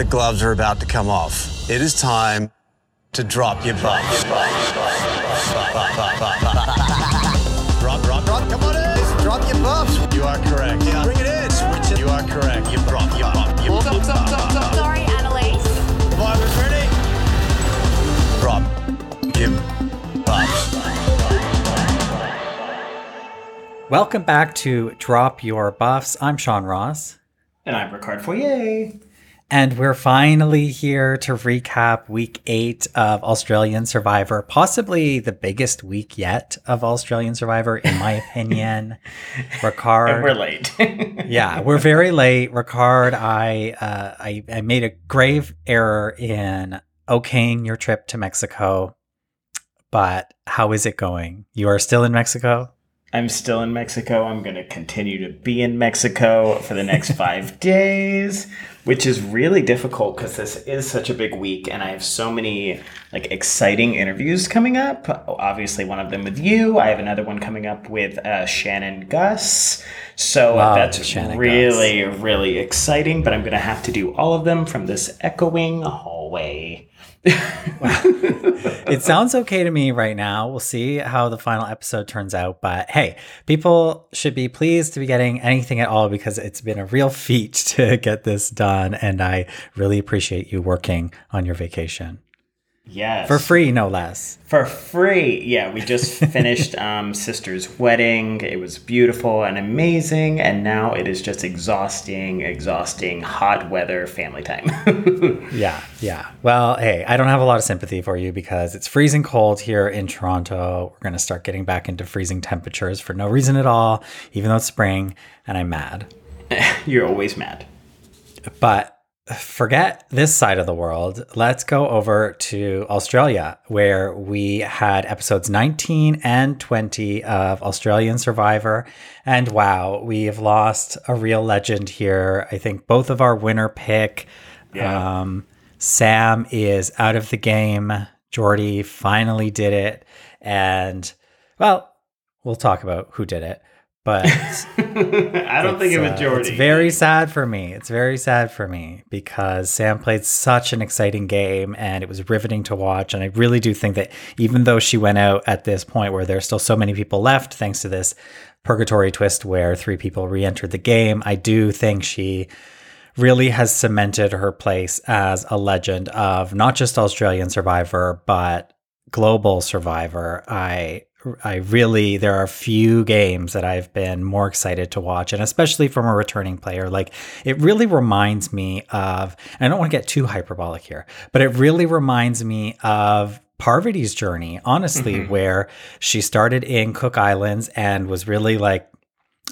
the gloves are about to come off. It is time to drop your buffs. Drop, drop, drop. Come on in. Drop your buffs. You are correct. Yeah. Bring it in. Switch it. You are correct. You drop your buff. You Stop, stop, stop, stop. Sorry, Annalise. Survivors ready? Drop your buffs. Welcome back to Drop Your Buffs. I'm Sean Ross. And I'm Ricard Foyer. And we're finally here to recap week eight of Australian Survivor, possibly the biggest week yet of Australian Survivor, in my opinion. Ricard. And we're late. yeah, we're very late. Ricard, I, uh, I, I made a grave error in okaying your trip to Mexico. But how is it going? You are still in Mexico? I'm still in Mexico. I'm going to continue to be in Mexico for the next five days, which is really difficult because this is such a big week, and I have so many like exciting interviews coming up. Obviously, one of them with you. I have another one coming up with uh, Shannon Gus. So Love that's Shannon really, really exciting. But I'm going to have to do all of them from this echoing hallway. it sounds okay to me right now. We'll see how the final episode turns out. But hey, people should be pleased to be getting anything at all because it's been a real feat to get this done. And I really appreciate you working on your vacation. Yes. For free, no less. For free. Yeah, we just finished um, Sister's wedding. It was beautiful and amazing. And now it is just exhausting, exhausting, hot weather family time. yeah, yeah. Well, hey, I don't have a lot of sympathy for you because it's freezing cold here in Toronto. We're going to start getting back into freezing temperatures for no reason at all, even though it's spring, and I'm mad. You're always mad. But forget this side of the world. Let's go over to Australia, where we had episodes 19 and 20 of Australian Survivor. And wow, we have lost a real legend here. I think both of our winner pick, Yeah. um, Sam, is out of the game. Jordy finally did it. And well, we'll talk about who did it. But I don't think it was uh, It's very sad for me. It's very sad for me because Sam played such an exciting game and it was riveting to watch. And I really do think that even though she went out at this point where there's still so many people left, thanks to this purgatory twist where three people re entered the game, I do think she really has cemented her place as a legend of not just Australian Survivor, but global Survivor. I I really there are few games that I've been more excited to watch, and especially from a returning player. Like it really reminds me of. And I don't want to get too hyperbolic here, but it really reminds me of Parvati's journey, honestly, mm-hmm. where she started in Cook Islands and was really like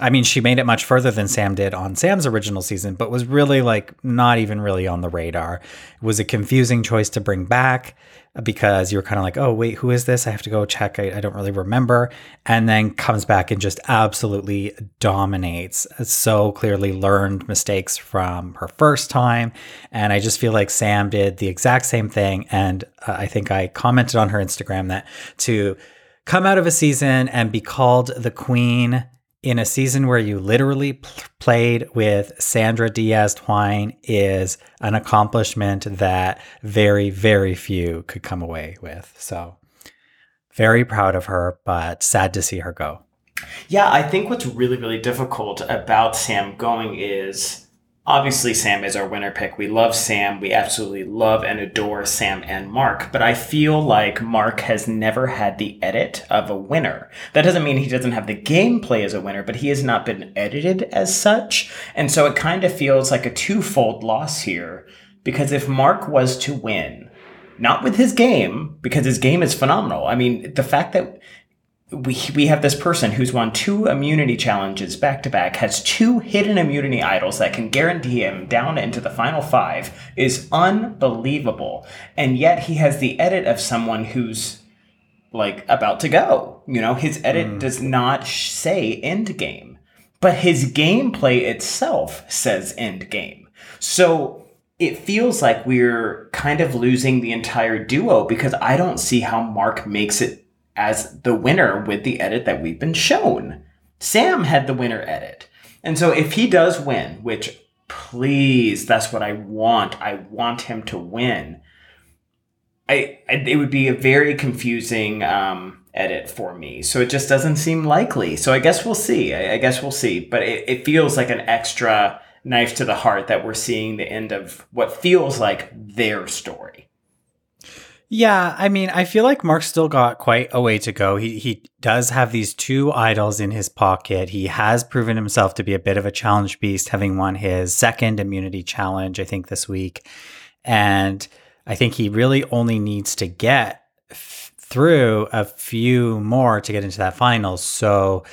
I mean, she made it much further than Sam did on Sam's original season, but was really like not even really on the radar. It was a confusing choice to bring back because you were kind of like, oh, wait, who is this? I have to go check. I, I don't really remember. And then comes back and just absolutely dominates. So clearly learned mistakes from her first time. And I just feel like Sam did the exact same thing. And uh, I think I commented on her Instagram that to come out of a season and be called the queen in a season where you literally pl- played with Sandra Diaz Twine is an accomplishment that very, very few could come away with. So, very proud of her, but sad to see her go. Yeah, I think what's really, really difficult about Sam going is obviously Sam is our winner pick. We love Sam. We absolutely love and adore Sam and Mark. But I feel like Mark has never had the edit of a winner. That doesn't mean he doesn't have the gameplay as a winner, but he has not been edited as such. And so it kind of feels like a twofold loss here. Because if Mark was to win, not with his game, because his game is phenomenal. I mean, the fact that we we have this person who's won two immunity challenges back to back, has two hidden immunity idols that can guarantee him down into the final five is unbelievable. And yet he has the edit of someone who's like about to go. You know, his edit hmm. does not sh- say end game, but his gameplay itself says end game. So it feels like we're kind of losing the entire duo because I don't see how Mark makes it as the winner with the edit that we've been shown. Sam had the winner edit. And so if he does win, which please, that's what I want. I want him to win. I, I it would be a very confusing um, edit for me. So it just doesn't seem likely. So I guess we'll see. I, I guess we'll see. But it, it feels like an extra knife to the heart that we're seeing the end of what feels like their story. Yeah, I mean, I feel like Mark still got quite a way to go. He he does have these two idols in his pocket. He has proven himself to be a bit of a challenge beast, having won his second immunity challenge, I think, this week. And I think he really only needs to get f- through a few more to get into that final. So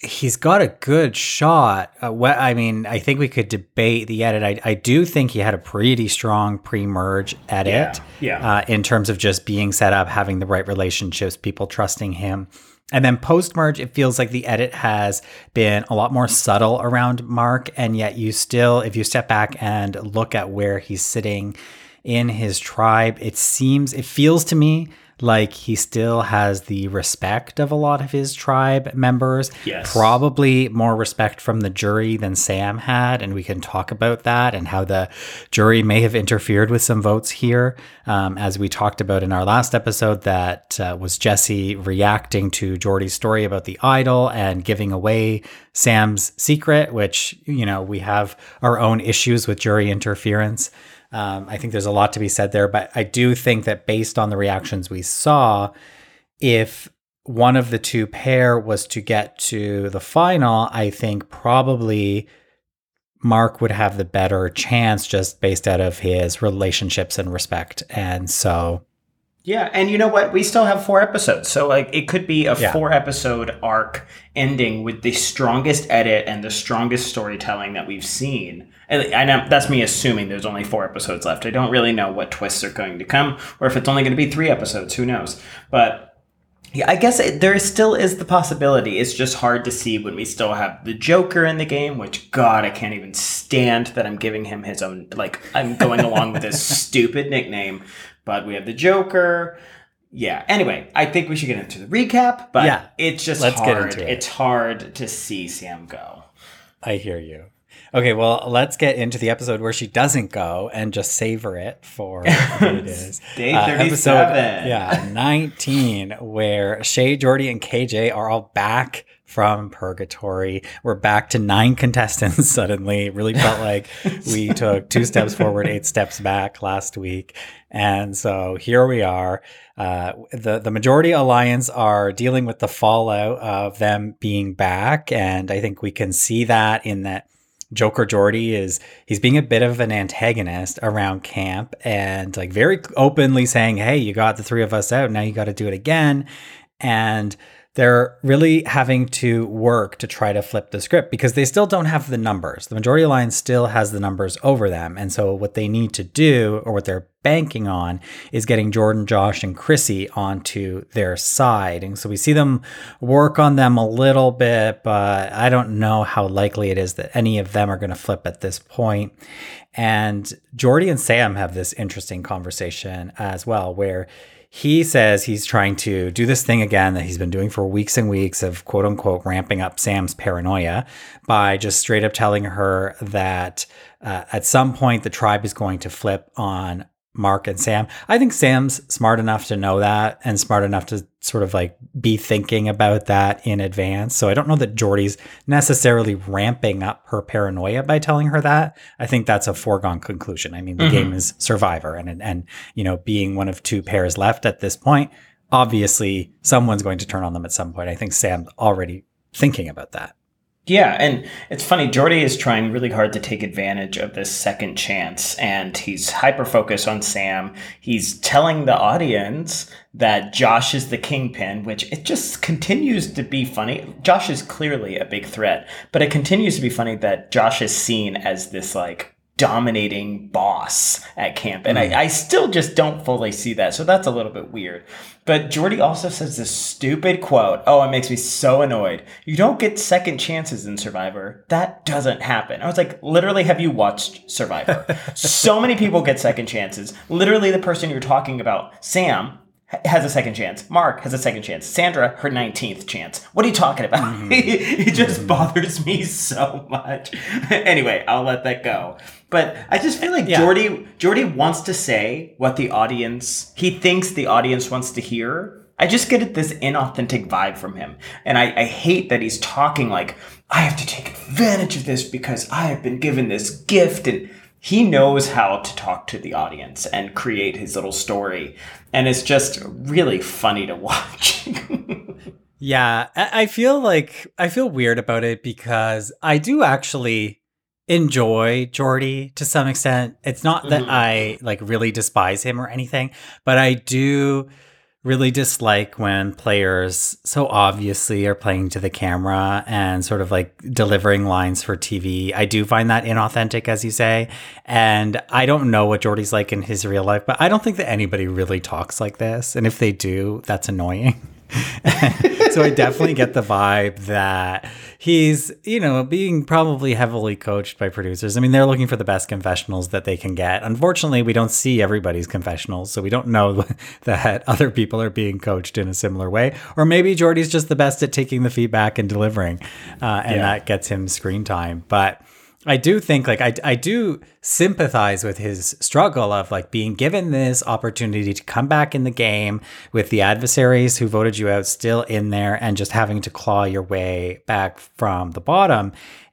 he's got a good shot. Uh, what I mean, I think we could debate the edit. I, I do think he had a pretty strong pre-merge edit. Yeah, yeah. Uh, in terms of just being set up, having the right relationships, people trusting him. And then post merge, it feels like the edit has been a lot more subtle around Mark. And yet, you still, if you step back and look at where he's sitting in his tribe, it seems, it feels to me like he still has the respect of a lot of his tribe members. Yes. Probably more respect from the jury than Sam had. And we can talk about that and how the jury may have interfered with some votes here. Um, as we talked about in our last episode, that uh, was Jesse reacting to Jordy's story about the idol and giving away Sam's secret, which, you know, we have our own issues with jury interference. Um, I think there's a lot to be said there, but I do think that based on the reactions we saw, if one of the two pair was to get to the final, I think probably Mark would have the better chance just based out of his relationships and respect. And so yeah, and you know what? We still have four episodes, so like it could be a Yeah. four episode arc ending with the strongest edit and the strongest storytelling that we've seen. And, I'm- that's me assuming there's only four episodes left. I don't really know what twists are going to come, or if it's only going to be three episodes. Who knows? But yeah, I guess it, there still is the possibility. It's just hard to see when we still have the Joker in the game, which God, I can't even stand that I'm giving him his own. Like I'm going along with this stupid nickname, but we have the Joker. Yeah. Anyway, I think we should get into the recap. But Yeah. it's just Let's get into it. It's hard to see Sam go. I hear you. Okay, well, let's get into the episode where she doesn't go and just savor it for what it is. Day Uh, 37. yeah, 19, where Shay, Jordy, and KJ are all back from purgatory. We're back to nine contestants suddenly. It really felt like we took two steps forward, eight steps back last week. And so here we are. Uh, the the majority alliance are dealing with the fallout of them being back, and I think we can see that in that Joker Jordy is he's being a bit of an antagonist around camp and like very openly saying, "Hey, you got the three of us out. Now you got to do it again." And they're really having to work to try to flip the script because they still don't have the numbers. The majority alliance still has the numbers over them. And so what they need to do or what they're banking on is getting Jordan, Josh, and Chrissy onto their side. And so we see them work on them a little bit, but I don't know how likely it is that any of them are going to flip at this point. And Jordy and Sam have this interesting conversation as well, where he says he's trying to do this thing again that he's been doing for weeks and weeks of quote unquote ramping up Sam's paranoia by just straight up telling her that uh, at some point the tribe is going to flip on Mark and Sam. I think Sam's smart enough to know that and smart enough to sort of like be thinking about that in advance. So I don't know that Jordy's necessarily ramping up her paranoia by telling her that. I think that's a foregone conclusion. I mean, the game mm-hmm. is Survivor and and you know, being one of two pairs left at this point, obviously someone's going to turn on them at some point. I think Sam's already thinking about that. Yeah, and it's funny. Jordy is trying really hard to take advantage of this second chance, and he's hyper focused on Sam. He's telling the audience that Josh is the kingpin, which it just continues to be funny. Josh is clearly a big threat, but it continues to be funny that Josh is seen as this like dominating boss at camp. And I, mm. I still just don't fully see that. So that's a little bit weird. But Jordy also says this stupid quote. Oh, it makes me so annoyed. You don't get second chances in Survivor. That doesn't happen. I was like, literally, have you watched Survivor? so many people get second chances. Literally, the person you're talking about, Sam, has a second chance. Mark has a second chance. Sandra, her 19th chance. What are you talking about? Mm-hmm. it just mm-hmm. bothers me so much. anyway, I'll let that go. But I just feel like Yeah. Jordy Jordy wants to say what the audience he thinks the audience wants to hear. I just get this inauthentic vibe from him. And I, I hate that he's talking like, I have to take advantage of this because I have been given this gift. And he knows how to talk to the audience and create his little story. And it's just really funny to watch. Yeah, I I feel like I feel weird about it because I do actually enjoy Jordy to some extent. It's not that Mhm. I like really despise him or anything, but I do really dislike when players so obviously are playing to the camera and sort of like delivering lines for TV. I do find that inauthentic, as you say. And I don't know what Jordy's like in his real life, but I don't think that anybody really talks like this. And if they do, that's annoying. so I definitely get the vibe that he's, you know, being probably heavily coached by producers. I mean, they're looking for the best confessionals that they can get. Unfortunately, we don't see everybody's confessionals, so we don't know that other people are being coached in a similar way. Or maybe Jordy's just the best at taking the feedback and delivering, uh, and Yeah. that gets him screen time. But I do think like I, I do sympathize with his struggle of like being given this opportunity to come back in the game with the adversaries who voted you out still in there and just having to claw your way back from the bottom.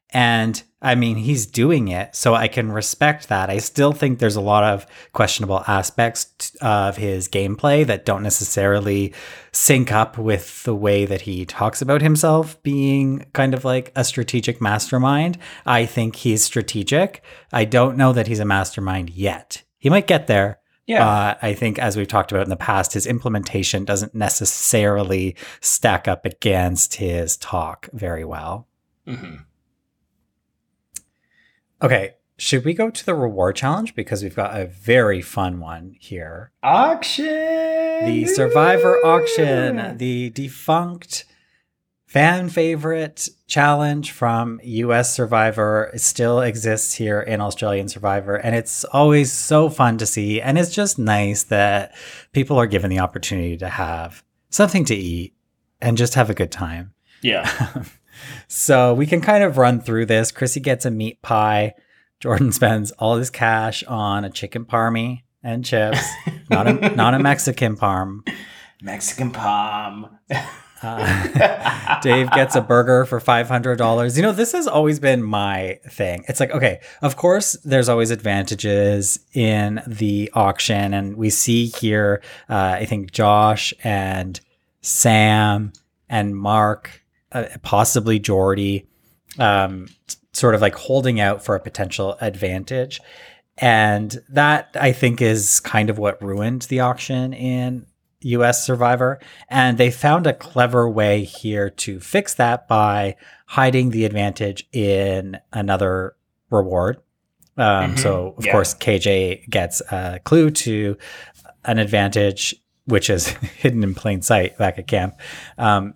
And I mean, he's doing it, so I can respect that. I still think there's a lot of questionable aspects t- of his gameplay that don't necessarily sync up with the way that he talks about himself being kind of like a strategic mastermind. I think he's strategic. I don't know that he's a mastermind yet. He might get there. Yeah. But I think, as we've talked about in the past, his implementation doesn't necessarily stack up against his talk very well. Mhm. Okay, should we go to the reward challenge because we've got a very fun one here? Auction. The Survivor auction, the defunct fan favorite challenge from US Survivor still exists here in Australian Survivor and it's always so fun to see and it's just nice that people are given the opportunity to have something to eat and just have a good time. Yeah. So we can kind of run through this. Chrissy gets a meat pie. Jordan spends all his cash on a chicken parmy and chips, not a not a Mexican parm. Mexican palm. Uh, Dave gets a burger for five hundred dollars. You know, this has always been my thing. It's like, okay, of course, there's always advantages in the auction, and we see here, uh, I think Josh and Sam and Mark, uh, possibly Jordy, um, sort of like holding out for a potential advantage. And that I think is kind of what ruined the auction in US Survivor. And they found a clever way here to fix that by hiding the advantage in another reward. Um, Mhm. So, of Yeah. course, KJ gets a clue to an advantage, which is hidden in plain sight back at camp. Um,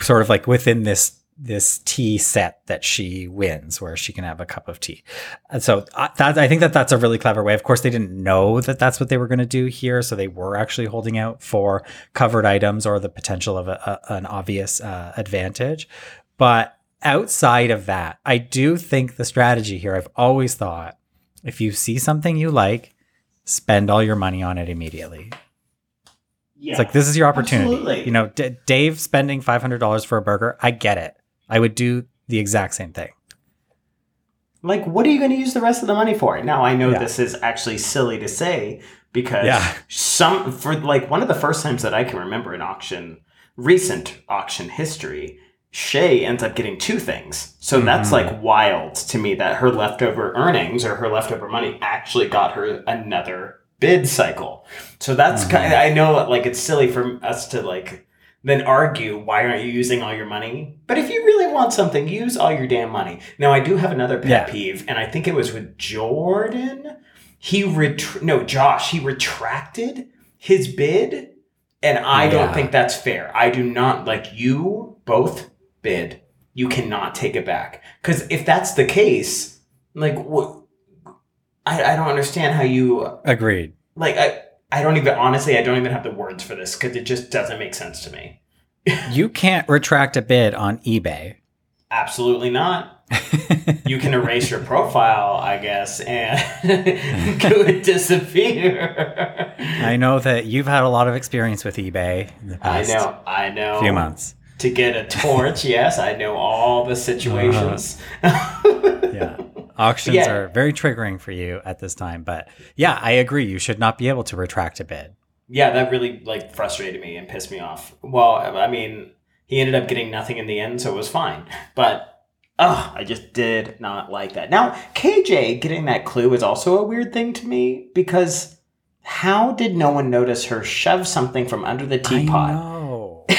sort of like within this this tea set that she wins where she can have a cup of tea. And so I, that, I think that that's a really clever way. Of course they didn't know that that's what they were going to do here so they were actually holding out for covered items or the potential of a, a, an obvious uh, advantage. But outside of that i do think the strategy here i've always thought if you see something you like spend all your money on it immediately Yeah. it's like this is your opportunity. Absolutely. You know, D- Dave spending five hundred dollars for a burger. I get it. I would do the exact same thing. like, what are you going to use the rest of the money for? Now, I know Yeah. this is actually silly to say because Yeah. some, for like one of the first times that I can remember in auction, recent auction history, Shay ends up getting two things. So that's Mm-hmm. like wild to me that her leftover earnings or her leftover money actually got her another bid cycle. So that's Mm-hmm. kind I know like it's silly for us to like then argue why aren't you using all your money? But if you really want something, use all your damn money. Now I do have another pet Yeah. peeve, and I think it was with Jordan. He retr- no Josh. He retracted his bid, and I don't think that's fair. I do not like you both bid. You cannot take it back because if that's the case, like what. I, I don't understand how you Agreed. like I I don't even honestly, I don't even have the words for this because it just doesn't make sense to me. You can't retract a bid on eBay. Absolutely not. you can erase your profile, I guess, and it would disappear. I know that you've had a lot of experience with eBay in the I know, I know. few months. To get a torch, yes, I know all the uh-huh. situations. Yeah. Auctions Yeah. are very triggering for you at this time. But yeah, I agree. You should not be able to retract a bid. yeah, that really like frustrated me and pissed me off. Well, I mean, he ended up getting nothing in the end, so it was fine. But oh, I just did not like that. Now, KJ getting that clue is also a weird thing to me because how did no one notice her shove something from under the I teapot? know.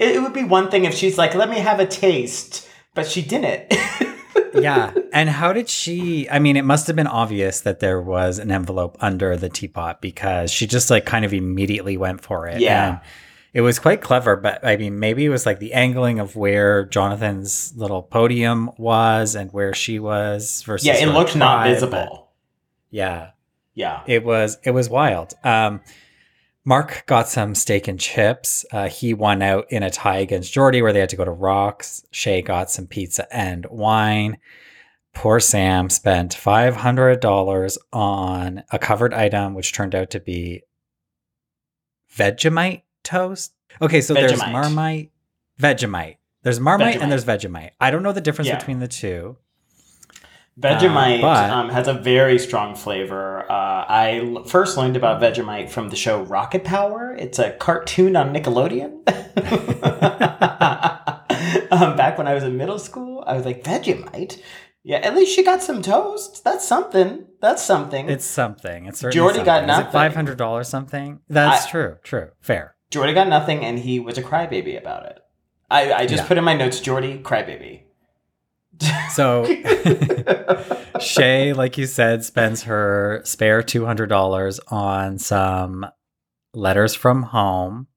It, it would be one thing if she's like, "Let me have a taste," but she didn't. yeah. And how did she? I mean, it must have been obvious that there was an envelope under the teapot because she just like kind of immediately went for it. Yeah. And it was quite clever, but I mean, maybe it was like the angling of where Jonathan's little podium was and where she was versus. yeah, it looked not visible. Yeah. Yeah. it was it was wild. Um, Mark got some steak and chips. Uh, he won out in a tie against Jordy where they had to go to Rocks. Shay got some pizza and wine. Poor Sam spent five hundred dollars on a covered item, which turned out to be Vegemite toast. Okay, so there's Marmite, Vegemite. There's Marmite Vegemite. and there's Vegemite. I don't know the difference Yeah. between the two. Vegemite Uh, um, has a very strong flavor. Uh, I l- first learned about Vegemite from the show Rocket Power. It's a cartoon on Nickelodeon. um, back when I was in middle school, I was like, Vegemite? Yeah, at least she got some toast. That's something. That's something. It's something. It's certainly Jordy got something. It nothing. five hundred dollars something? That's I- true. True. Fair. Jordy got nothing, and he was a crybaby about it. I, I just Yeah. put in my notes, Jordy, crybaby. So Shay, like you said, spends her spare two hundred dollars on some letters from home,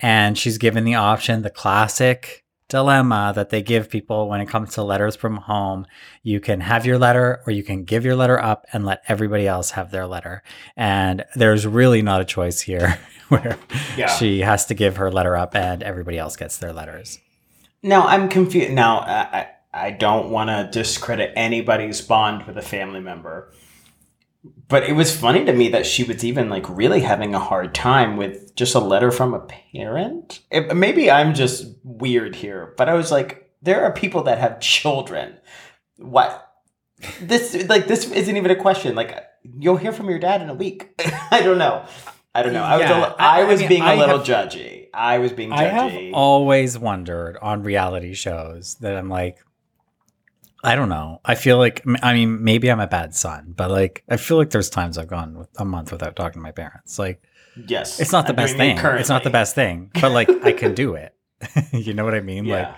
and she's given the option, the classic dilemma that they give people when it comes to letters from home. You can have your letter, or you can give your letter up and let everybody else have their letter. And there's really not a choice here, where Yeah. she has to give her letter up, and everybody else gets their letters. Now I'm confused. Now uh, I I, don't want to discredit anybody's bond with a family member, but it was funny to me that she was even like really having a hard time with just a letter from a parent. It, maybe I'm just weird here, but I was like, there are people that have children. What? This like this isn't even a question. Like you'll hear from your dad in a week. I don't know. I don't know. I was Yeah, li- I, I- I was mean, being a little have- judgy. I was being judgy. I have always wondered on reality shows that I'm like, I don't know. I feel like, I mean, maybe I'm a bad son, but like, I feel like there's times I've gone with a month without talking to my parents. Like, yes, it's not the I'm best doing it thing. It's not the best thing, but like, I can do it. you know what I mean? Like, Yeah.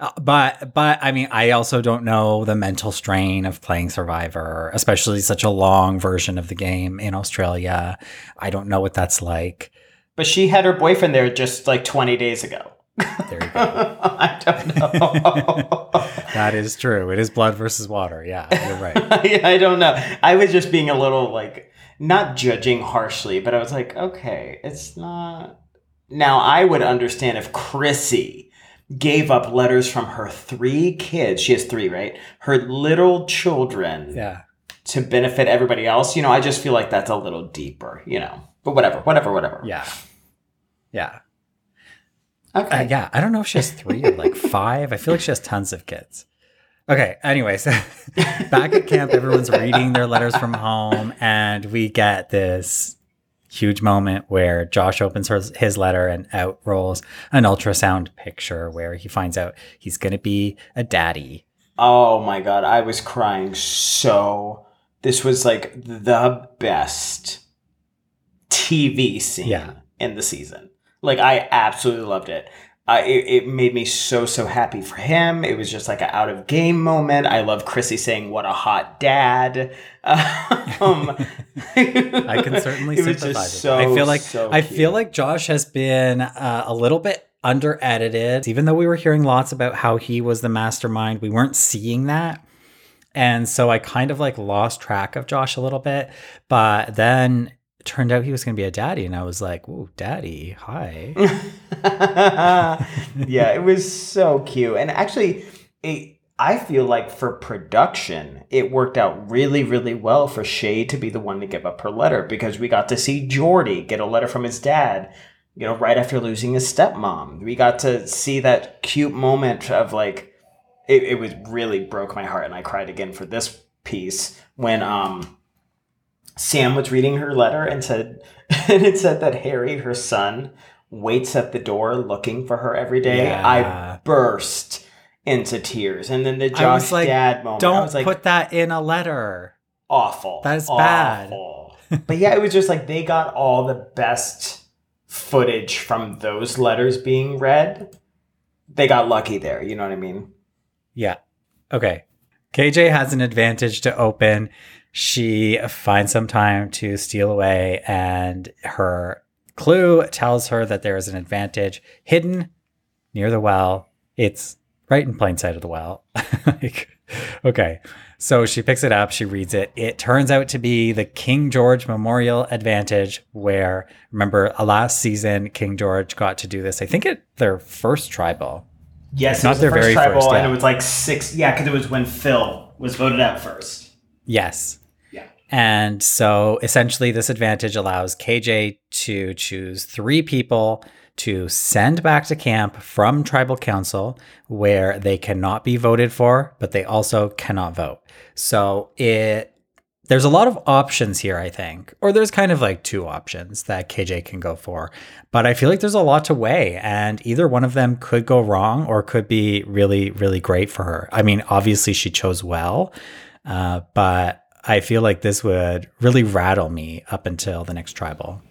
uh, but but I mean, I also don't know the mental strain of playing Survivor, especially such a long version of the game in Australia. I don't know what that's like. But she had her boyfriend there just like 20 days ago. There you go. I don't know. that is true. It is blood versus water. Yeah, you're right. I, I don't know. I was just being a little like not judging harshly, but I was like, okay, it's not. Now I would understand if Chrissy gave up letters from her three kids. She has three, right? Her little children Yeah. to benefit everybody else. You know, I just feel like that's a little deeper. You know, but whatever, whatever, whatever. Yeah. Yeah. Okay. Uh, yeah. I don't know if she has three or like five. I feel like she has tons of kids. Okay. Anyway, so back at camp, everyone's reading their letters from home, and we get this huge moment where Josh opens his, his letter and out rolls an ultrasound picture where he finds out he's going to be a daddy. Oh my god, I was crying so. This was like the best TV scene Yeah. in the season. Like I absolutely loved it. Uh, it, it made me so so happy for him. It was just like an out of game moment. I love Chrissy saying "What a hot dad." Um, I can certainly sympathize. so. I feel like so I feel like Josh has been uh, a little bit under edited. Even though we were hearing lots about how he was the mastermind, we weren't seeing that. And so I kind of like lost track of Josh a little bit. But then turned out he was going to be a daddy. And I was like, Ooh, daddy, hi. yeah, it was so cute. And actually, it, I feel like for production, it worked out really, really well for Shay to be the one to give up her letter because we got to see Jordy get a letter from his dad, you know, right after losing his stepmom. We got to see that cute moment of like, it, it was really broke my heart and I cried again for this piece when um Sam was reading her letter and said and it said that Harry, her son, waits at the door looking for her every day. Yeah. I burst into tears. And then the Josh like, dad moment. Don't was like put that in a letter. awful. That is bad. But yeah, it was just like they got all the best footage from those letters being read. They got lucky there, you know what I mean? Yeah. Okay. KJ has an advantage to open. She finds some time to steal away, and her clue tells her that there is an advantage hidden near the well. It's right in plain sight of the well. like, okay. So she picks it up, she reads it. It turns out to be the King George Memorial Advantage, where remember uh, last season King George got to do this. I think at their first tribal. Yes, Not it was their the first very tribal, first, yeah. and it was like six. Yeah, because it was when Phil was voted out first. Yes. And so essentially, this advantage allows KJ to choose three people to send back to camp from tribal council where they cannot be voted for, but they also cannot vote. So it there's a lot of options here, I think, or there's kind of like two options that KJ can go for. But I feel like there's a lot to weigh, and either one of them could go wrong or could be really, really great for her. I mean, obviously, she chose well, uh, but I feel like this would really rattle me up until the next tribal.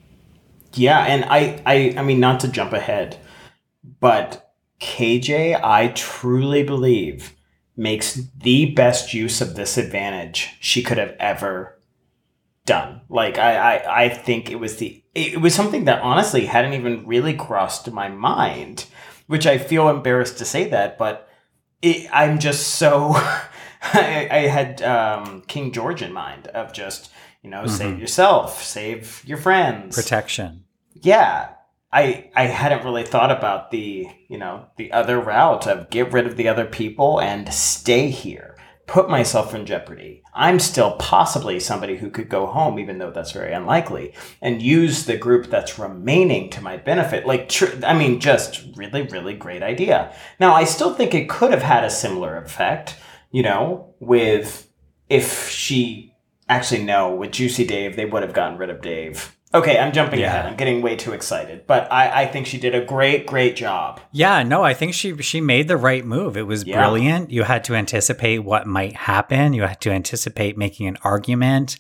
Yeah, and I, I, I mean, not to jump ahead, but KJ, I truly believe makes the best use of this advantage she could have ever done. Like, I, I, I think it was the, it was something that honestly hadn't even really crossed my mind, which I feel embarrassed to say that, but it, I'm just so, I, I had um, King George in mind of just, you know, save yourself, save your friends. Protection. yeah. I i hadn't really thought about the you know the other route of get rid of the other people and stay here. Put myself in jeopardy. I'm still possibly somebody who could go home even though that's very unlikely and use the group that's remaining to my benefit. Like tr- i mean just really really great idea. Now i still think it could have had a similar effect you know with if she actually no with juicy dave they would have gotten rid of dave okay i'm jumping Yeah. ahead i'm getting way too excited but I, I think she did a great great job Yeah, no, I think she she made the right move. It was Yeah. brilliant. You had to anticipate what might happen. You had to anticipate making an argument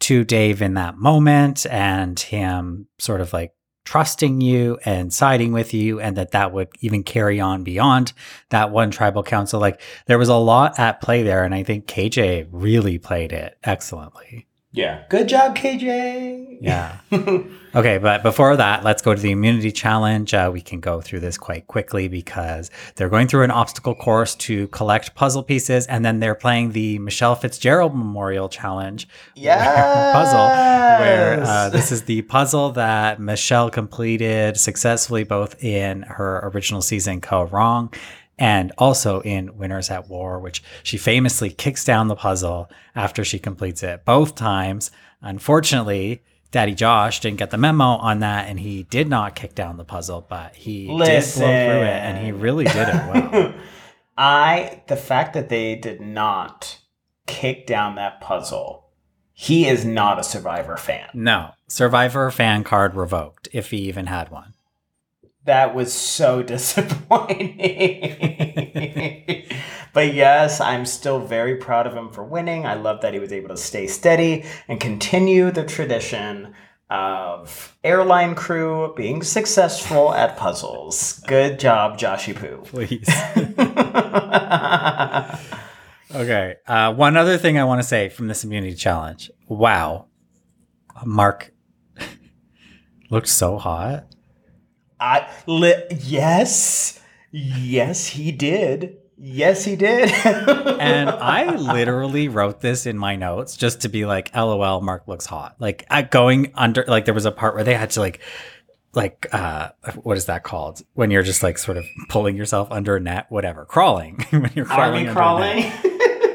to Dave in that moment and him sort of like trusting you and siding with you and that that would even carry on beyond that one tribal council. Like there was a lot at play there and i think kj really played it excellently yeah good job kj yeah. okay, but before that, let's go to the immunity challenge. Uh, we can go through this quite quickly because they're going through an obstacle course to collect puzzle pieces, and then they're playing the Michelle Fitzgerald Memorial Challenge yeah puzzle, where uh, this is the puzzle that Michelle completed successfully both in her original season, Kaoh Rong. And also in Winners at War, which she famously kicks down the puzzle after she completes it both times. Unfortunately, Daddy Josh didn't get the memo on that, and he did not kick down the puzzle, but he did blow through it, and he really did it well. I the fact that they did not kick down that puzzle, he is not a Survivor fan. no, Survivor fan card revoked, if he even had one. That was so disappointing. but yes, I'm still very proud of him for winning. I love that he was able to stay steady and continue the tradition of airline crew being successful at puzzles. Good job, Joshy Poo. Please. Okay. Uh, one other thing I want to say from this immunity challenge. Wow. Mark looked so hot. I li- yes, yes, he did. Yes, he did. and I literally wrote this in my notes just to be like, "LOL, Mark looks hot." Like I going under, like there was a part where they had to like, like uh, what is that called when you're just like sort of pulling yourself under a net, whatever, crawling when you're crawling, crawling.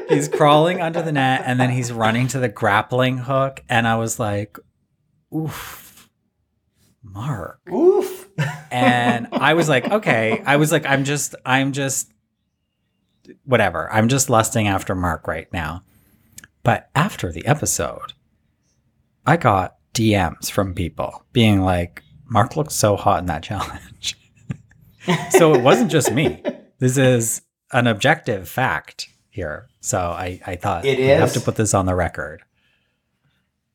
He's crawling under the net, and then he's running to the grappling hook, and I was like, "Oof, Mark." Oof. I was like, okay. I was like, I'm just, I'm just, whatever. I'm just lusting after Mark right now. But after the episode, I got DMs from people being like, Mark looks so hot in that challenge. so it wasn't just me. This is an objective fact here. So I, I thought It we have to put this on the record.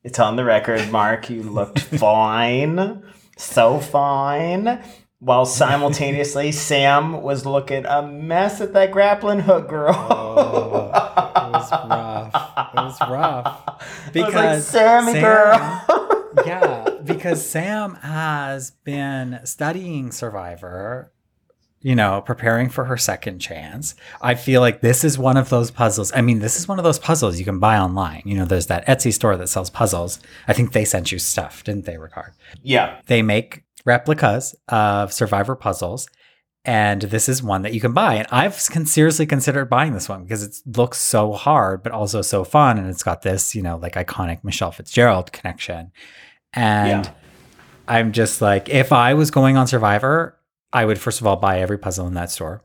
It's on the record, Mark. You looked fine. So fine. While simultaneously, Sam was looking a mess at that grappling hook, girl. Oh, it was rough. It was rough. Was like, Sammy, girl. yeah, because Sam has been studying Survivor, you know, preparing for her second chance. I feel like this is one of those puzzles. I mean, this is one of those puzzles you can buy online. You know, there's that Etsy store that sells puzzles. I think they sent you stuff, didn't they, Ricard? yeah. They make replicas of Survivor puzzles. And this is one that you can buy. And I've con- seriously considered buying this one because it looks so hard, but also so fun. And it's got this, you know, like iconic Michelle Fitzgerald connection. And Yeah. I'm just like, if I was going on Survivor, I would first of all buy every puzzle in that store.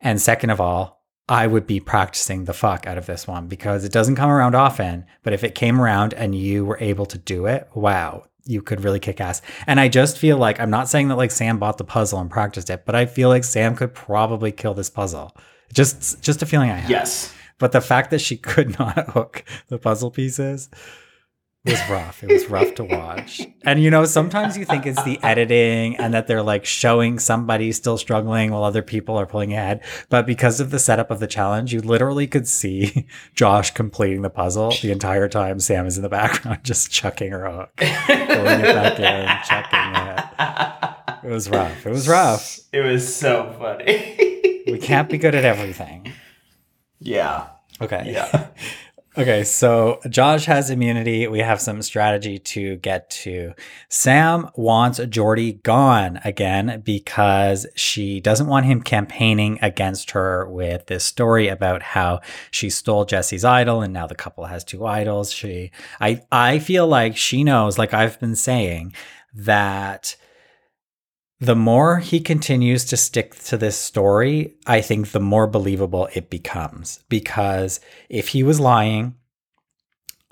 And second of all, I would be practicing the fuck out of this one because it doesn't come around often. But if it came around and you were able to do it, wow, you could really kick ass. And I just feel like I'm not saying that like Sam bought the puzzle and practiced it, but I feel like Sam could probably kill this puzzle. Just just a feeling I have. Yes. But the fact that she could not hook the puzzle pieces was rough. It was rough to watch. And you know, sometimes you think it's the editing and that they're like showing somebody still struggling while other people are pulling ahead. But because of the setup of the challenge, you literally could see Josh completing the puzzle the entire time Sam is in the background just chucking her hook, pulling it back in, chucking it. It was rough. It was rough. It was so funny. We can't be good at everything. yeah. Okay. Yeah. Okay, so Josh has immunity. We have some strategy to get to. Sam wants Jordy gone again because she doesn't want him campaigning against her with this story about how she stole Jesse's idol and now the couple has two idols. She I I feel like she knows, like I've been saying, that the more he continues to stick to this story, I think the more believable it becomes. Because if he was lying,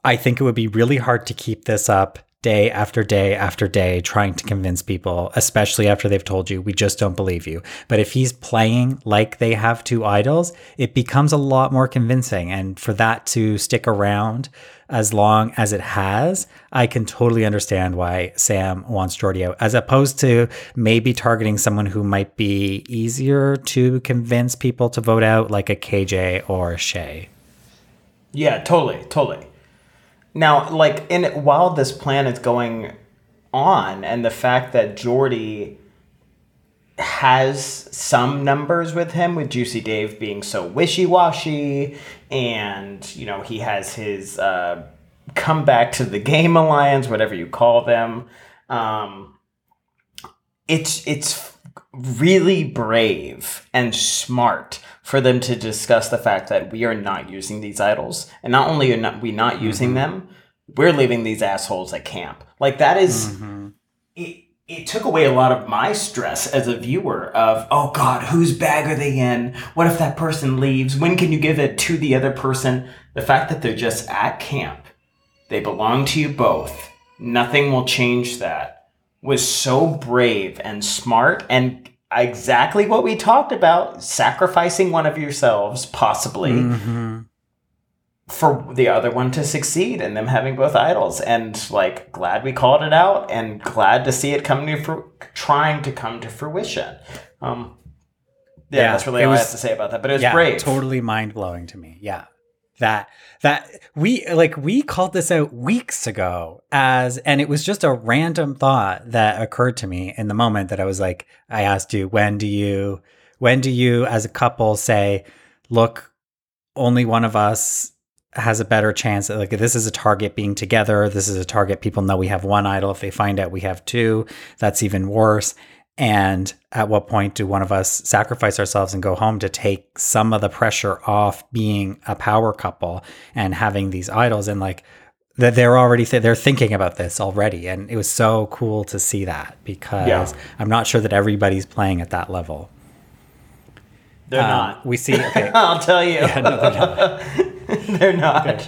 I think it would be really hard to keep this up day after day after day, trying to convince people, especially after they've told you, we just don't believe you. But if he's playing like they have two idols, it becomes a lot more convincing. And for that to stick around as long as it has, I can totally understand why Sam wants Jordy out, as opposed to maybe targeting someone who might be easier to convince people to vote out, like a KJ or a Shay. Yeah, totally, totally. Now, like, in while this plan is going on, and the fact that Jordy has some numbers with him, with Juicy Dave being so wishy washy, and you know he has his uh, comeback to the game alliance, whatever you call them. Um, it's it's really brave and smart for them to discuss the fact that we are not using these idols, and not only are not we not using them, we're leaving these assholes at camp. Like that is- it. It took away a lot of my stress as a viewer of oh god whose bag are they in? What if that person leaves? When can you give it to the other person? The fact that they're just at camp they belong to you both nothing will change that was so brave and smart and exactly what we talked about sacrificing one of yourselves possibly Mm-hmm. For the other one to succeed and them having both idols and like glad we called it out and glad to see it come to fru- trying to come to fruition um yeah, Yeah, that's really all i have to say about that but it was yeah, brave totally mind blowing to me. Yeah. That that we like we called this out weeks ago as and it was just a random thought that occurred to me in the moment that I was like I asked you when do you when do you as a couple say, look, only one of us has a better chance that like this is a target being together. This is a target people know we have one idol. If they find out we have two that's even worse. And at what point do one of us sacrifice ourselves and go home to take some of the pressure off being a power couple and having these idols? And like that they're already th- they're thinking about this already. And it was so cool to see that because Yeah. i'm not sure that everybody's playing at that level. They're Um, not. we see okay. I'll tell you. they're not.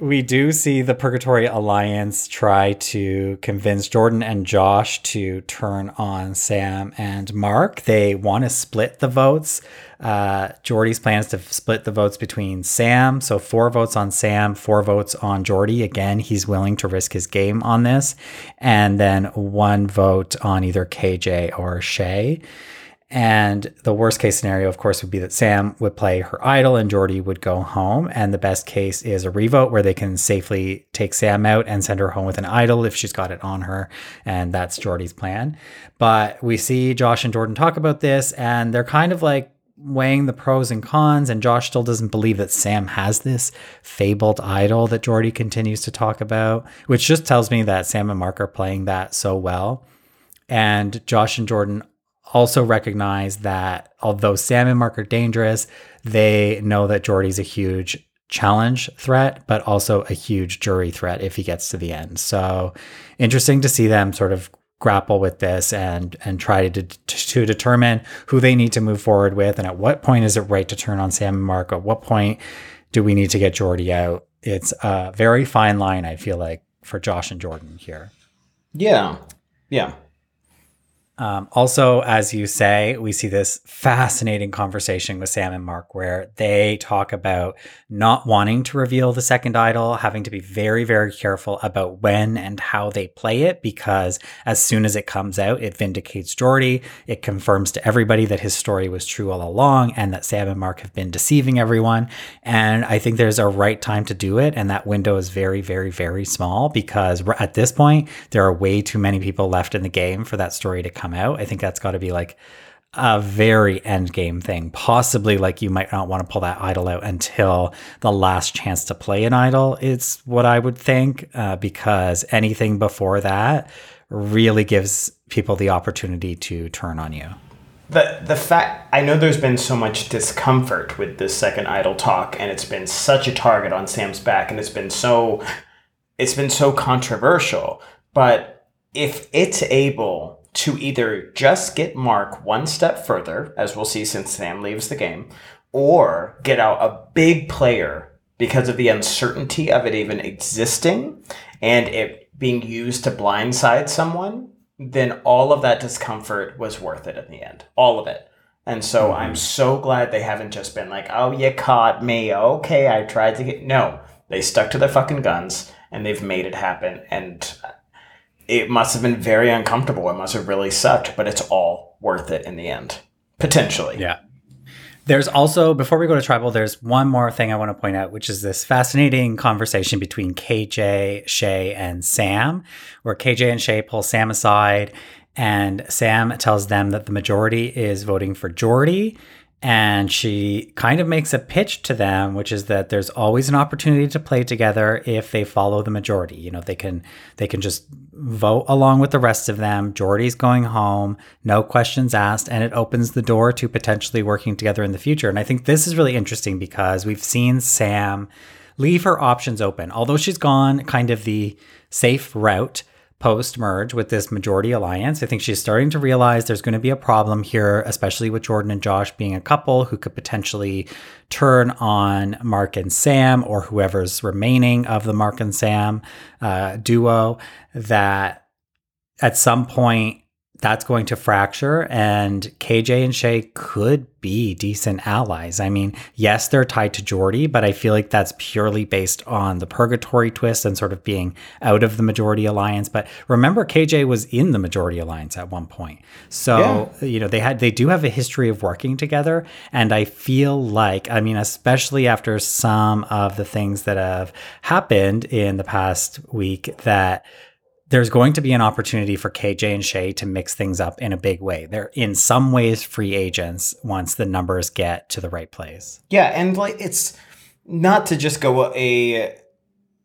we do see the Purgatory Alliance try to convince Jordan and Josh to turn on Sam and Mark. They want to split the votes. Uh, Jordy's plan is to split the votes between Sam. So four votes on Sam, four votes on Jordy. Again, he's willing to risk his game on this. And then one vote on either KJ or Shay. And the worst case scenario, of course, would be that Sam would play her idol and Jordy would go home. And the best case is a revote where they can safely take Sam out and send her home with an idol if she's got it on her. And that's Jordy's plan. But we see Josh and Jordan talk about this, and they're kind of like weighing the pros and cons. And Josh still doesn't believe that Sam has this fabled idol that Jordy continues to talk about, which just tells me that Sam and Mark are playing that so well. And Josh and Jordan also recognize that although Sam and Mark are dangerous, they know that Jordy's a huge challenge threat, but also a huge jury threat if he gets to the end. So interesting to see them sort of grapple with this and and try to to determine who they need to move forward with and at what point is it right to turn on Sam and Mark at what point do we need to get Jordy out it's a very fine line I feel like for Josh and Jordan here Yeah. Yeah. Um, also, as you say, we see this fascinating conversation with Sam and Mark where they talk about not wanting to reveal the second idol, having to be very, very careful about when and how they play it, because as soon as it comes out, it vindicates Jordy. It confirms to everybody that his story was true all along and that Sam and Mark have been deceiving everyone. And I think there's a right time to do it. And that window is very, very, very small because at this point, there are way too many people left in the game for that story to come out. I think that's got to be like a very end game thing. Possibly like you might not want to pull that idol out until the last chance to play an idol. It's what I would think uh, because anything before that really gives people the opportunity to turn on you. the the fact I know there's been so much discomfort with this second idol talk, and it's been such a target on Sam's back, and it's been so it's been so controversial. But if it's able to either just get Mark one step further, as we'll see since Sam leaves the game, or get out a big player because of the uncertainty of it even existing and it being used to blindside someone, then all of that discomfort was worth it in the end. All of it. And so mm-hmm. I'm so glad they haven't just been like, oh, you caught me. Okay, I tried to get. No, they stuck to their fucking guns and they've made it happen. And it must have been very uncomfortable. It must have really sucked, but it's all worth it in the end. Potentially. Yeah. There's also, before we go to tribal, there's one more thing I want to point out, which is this fascinating conversation between KJ, Shay, and Sam, where KJ and Shay pull Sam aside, and Sam tells them that the majority is voting for Jordy. And she kind of makes a pitch to them, which is that there's always an opportunity to play together if they follow the majority. You know, they can they can just vote along with the rest of them. Jordy's going home, no questions asked, and it opens the door to potentially working together in the future. And I think this is really interesting because we've seen Sam leave her options open. Although she's gone kind of the safe route post merge with this majority alliance, I think she's starting to realize there's going to be a problem here, especially with Jordan and Josh being a couple who could potentially turn on Mark and Sam or whoever's remaining of the Mark and Sam uh, duo. That at some point that's going to fracture and KJ and Shay could be decent allies. I mean, yes, they're tied to Jordy, but I feel like that's purely based on the purgatory twist and sort of being out of the majority alliance. But remember KJ was in the majority alliance at one point. So, you know, they had they do have a history of working together and I feel like I mean, especially after some of the things that have happened in the past week that there's going to be an opportunity for KJ and Shay to mix things up in a big way. They're in some ways free agents once the numbers get to the right place. Yeah, and like it's not to just go a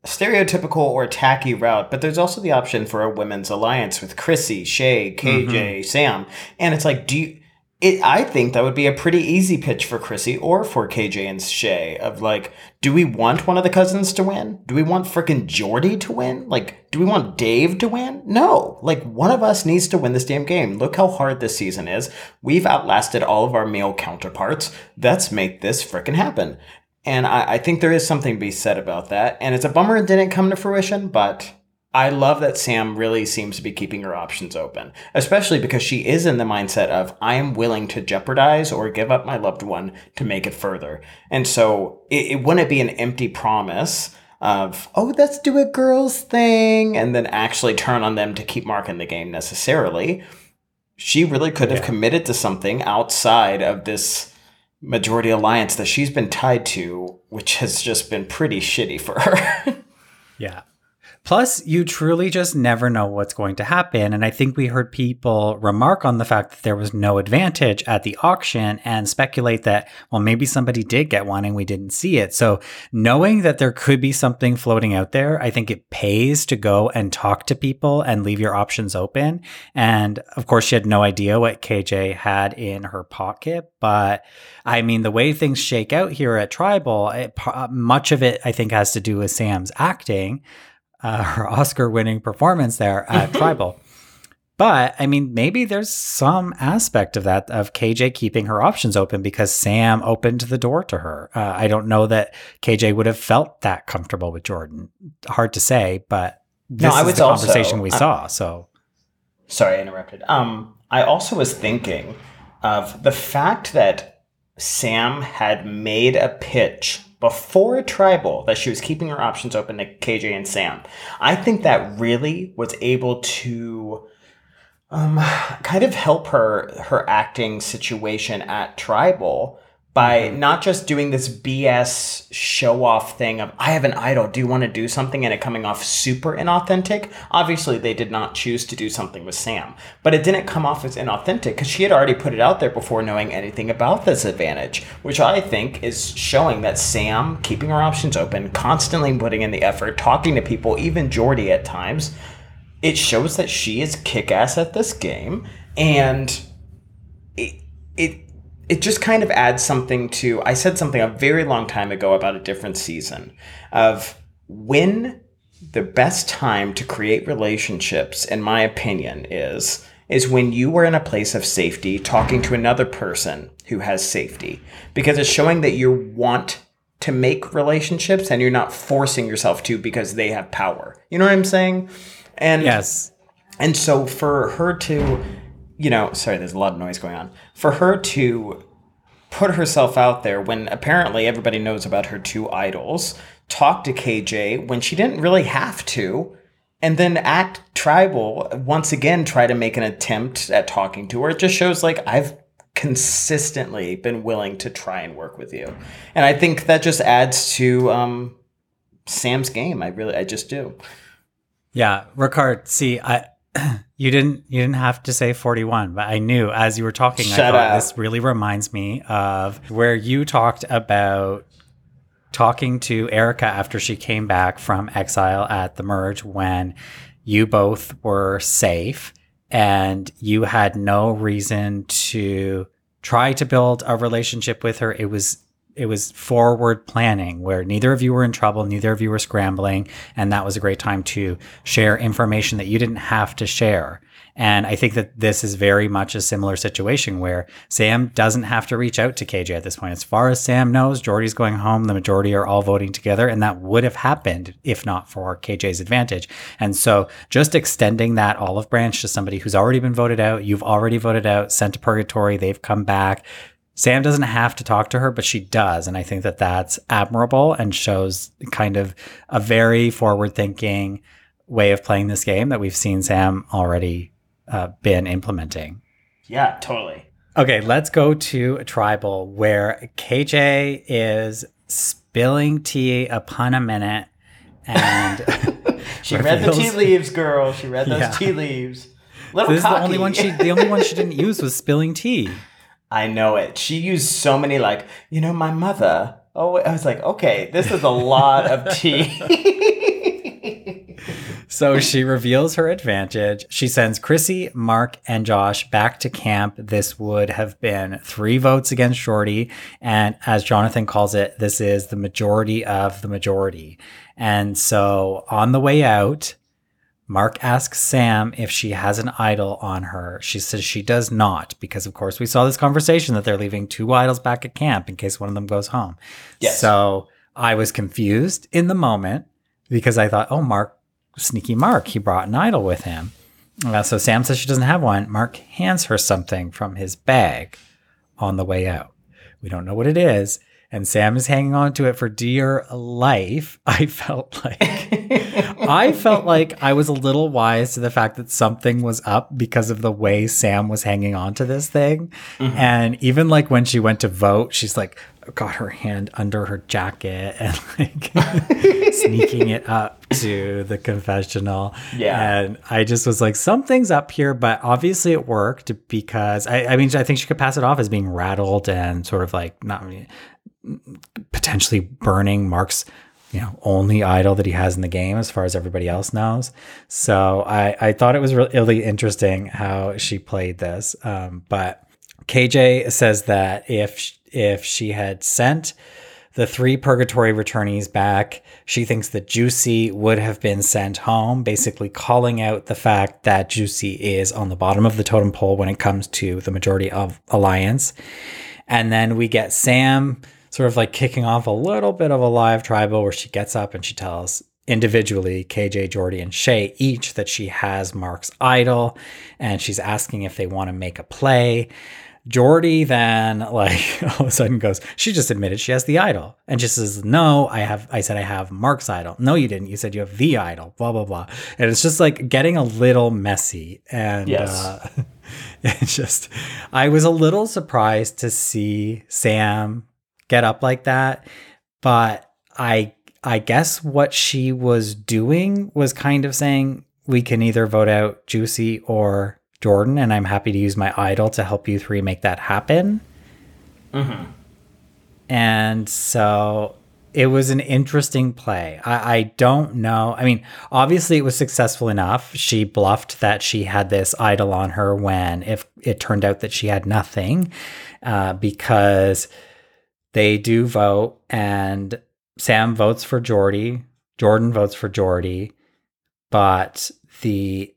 stereotypical or tacky route, but there's also the option for a women's alliance with Chrissy, Shay, KJ, mm-hmm. Sam. And it's like, do you it, I think that would be a pretty easy pitch for Chrissy or for KJ and Shay of like, do we want one of the cousins to win? Do we want freaking Jordy to win? Like, do we want Dave to win? No. Like, one of us needs to win this damn game. Look how hard this season is. We've outlasted all of our male counterparts. Let's make this freaking happen. And I, I think there is something to be said about that. And it's a bummer it didn't come to fruition, but I love that Sam really seems to be keeping her options open, especially because she is in the mindset of, I am willing to jeopardize or give up my loved one to make it further. And so it, it wouldn't be an empty promise of, oh, let's do a girl's thing, and then actually turn on them to keep Mark in the game necessarily. She really could have yeah. committed to something outside of this majority alliance that she's been tied to, which has just been pretty shitty for her. yeah. Plus, you truly just never know what's going to happen. And I think we heard people remark on the fact that there was no advantage at the auction and speculate that, well, maybe somebody did get one and we didn't see it. So, knowing that there could be something floating out there, I think it pays to go and talk to people and leave your options open. And of course, she had no idea what KJ had in her pocket. But I mean, the way things shake out here at Tribal, it, uh, much of it, I think, has to do with Sam's acting uh, her Oscar winning performance there at Tribal. But I mean, maybe there's some aspect of that of KJ keeping her options open because Sam opened the door to her. Uh, I don't know that KJ would have felt that comfortable with Jordan. Hard to say, but this no, I was the also, conversation we saw. So, sorry, I interrupted. Um, I also was thinking of the fact that Sam had made a pitch before a tribal that she was keeping her options open to KJ and Sam. I think that really was able to um, kind of help her her acting situation at tribal by mm-hmm. not just doing this BS show off thing of, I have an idol, do you want to do something? And it coming off super inauthentic. Obviously, they did not choose to do something with Sam, but it didn't come off as inauthentic because she had already put it out there before knowing anything about this advantage, which I think is showing that Sam, keeping her options open, constantly putting in the effort, talking to people, even Jordy at times, it shows that she is kick ass at this game. And it just kind of adds something to I said something a very long time ago about a different season of when the best time to create relationships in my opinion is is when you are in a place of safety talking to another person who has safety because it's showing that you want to make relationships and you're not forcing yourself to because they have power. You know what I'm saying? And yes. And so for her to you know, sorry, there's a lot of noise going on. For her to put herself out there when apparently everybody knows about her two idols, talk to KJ when she didn't really have to, and then act tribal once again try to make an attempt at talking to her. It just shows like I've consistently been willing to try and work with you. And I think that just adds to um, Sam's game. I really I just do. Yeah, Ricard, see, I you didn't you didn't have to say 41 but i knew as you were talking Shut i thought up. this really reminds me of where you talked about talking to erica after she came back from exile at the merge when you both were safe and you had no reason to try to build a relationship with her it was it was forward planning where neither of you were in trouble, neither of you were scrambling, and that was a great time to share information that you didn't have to share. And I think that this is very much a similar situation where Sam doesn't have to reach out to KJ at this point. As far as Sam knows, Jordy's going home. The majority are all voting together, and that would have happened if not for KJ's advantage. And so just extending that olive branch to somebody who's already been voted out, you've already voted out, sent to purgatory, they've come back. Sam doesn't have to talk to her, but she does. And I think that that's admirable and shows kind of a very forward thinking way of playing this game that we've seen Sam already uh, been implementing. Yeah, totally. Okay, let's go to a tribal where KJ is spilling tea upon a minute and She read the tea leaves, girl. She read those Yeah. tea leaves. Little This is the only one she the only one she didn't use was spilling tea. I know it. She used so many like, you know, my mother. Oh, I was like, okay, this is a lot of tea. So she reveals her advantage. She sends Chrissy, Mark, and Josh back to camp. This would have been three votes against Jordy. And as Jonathan calls it, this is the majority of the majority. And so on the way out, Mark asks Sam if she has an idol on her. She says she does not, because of course we saw this conversation that they're leaving two idols back at camp in case one of them goes home. Yes. So I was confused in the moment because I thought, oh, Mark, sneaky Mark, he brought an idol with him. Uh, so Sam says she doesn't have one. Mark hands her something from his bag on the way out. We don't know what it is. And Sam is hanging on to it for dear life. I felt like I felt like I was a little wise to the fact that something was up because of the way Sam was hanging on to this thing. Mm-hmm. And even like when she went to vote, she's like got her hand under her jacket and like sneaking it up to the confessional. Yeah. And I just was like, something's up here, but obviously it worked because I, I mean, I think she could pass it off as being rattled and sort of like not potentially burning Mark's you know only idol that he has in the game as far as everybody else knows. So I I thought it was really interesting how she played this. Um, but KJ says that if if she had sent the three purgatory returnees back. She thinks that Juicy would have been sent home, basically calling out the fact that Juicy is on the bottom of the totem pole when it comes to the majority of Alliance. And then we get Sam sort of like kicking off a little bit of a live tribal where she gets up and she tells individually KJ, Jordy, and Shay each that she has Mark's idol and she's asking if they want to make a play. Jordy then like all of a sudden goes, she just admitted she has the idol. And she says, No, I have I said I have Mark's idol. No, you didn't. You said you have the idol, blah, blah, blah. And it's just like getting a little messy. And Yes. uh it's just I was a little surprised to see Sam get up like that, but I I guess what she was doing was kind of saying we can either vote out Juicy or Jordan, and I'm happy to use my idol to help you three make that happen. And so it was an interesting play. I, I don't know. I mean, obviously it was successful enough. She bluffed that she had this idol on her when if it turned out that she had nothing, uh, because they do vote and Sam votes for Jordy, Jordan votes for Jordy, but the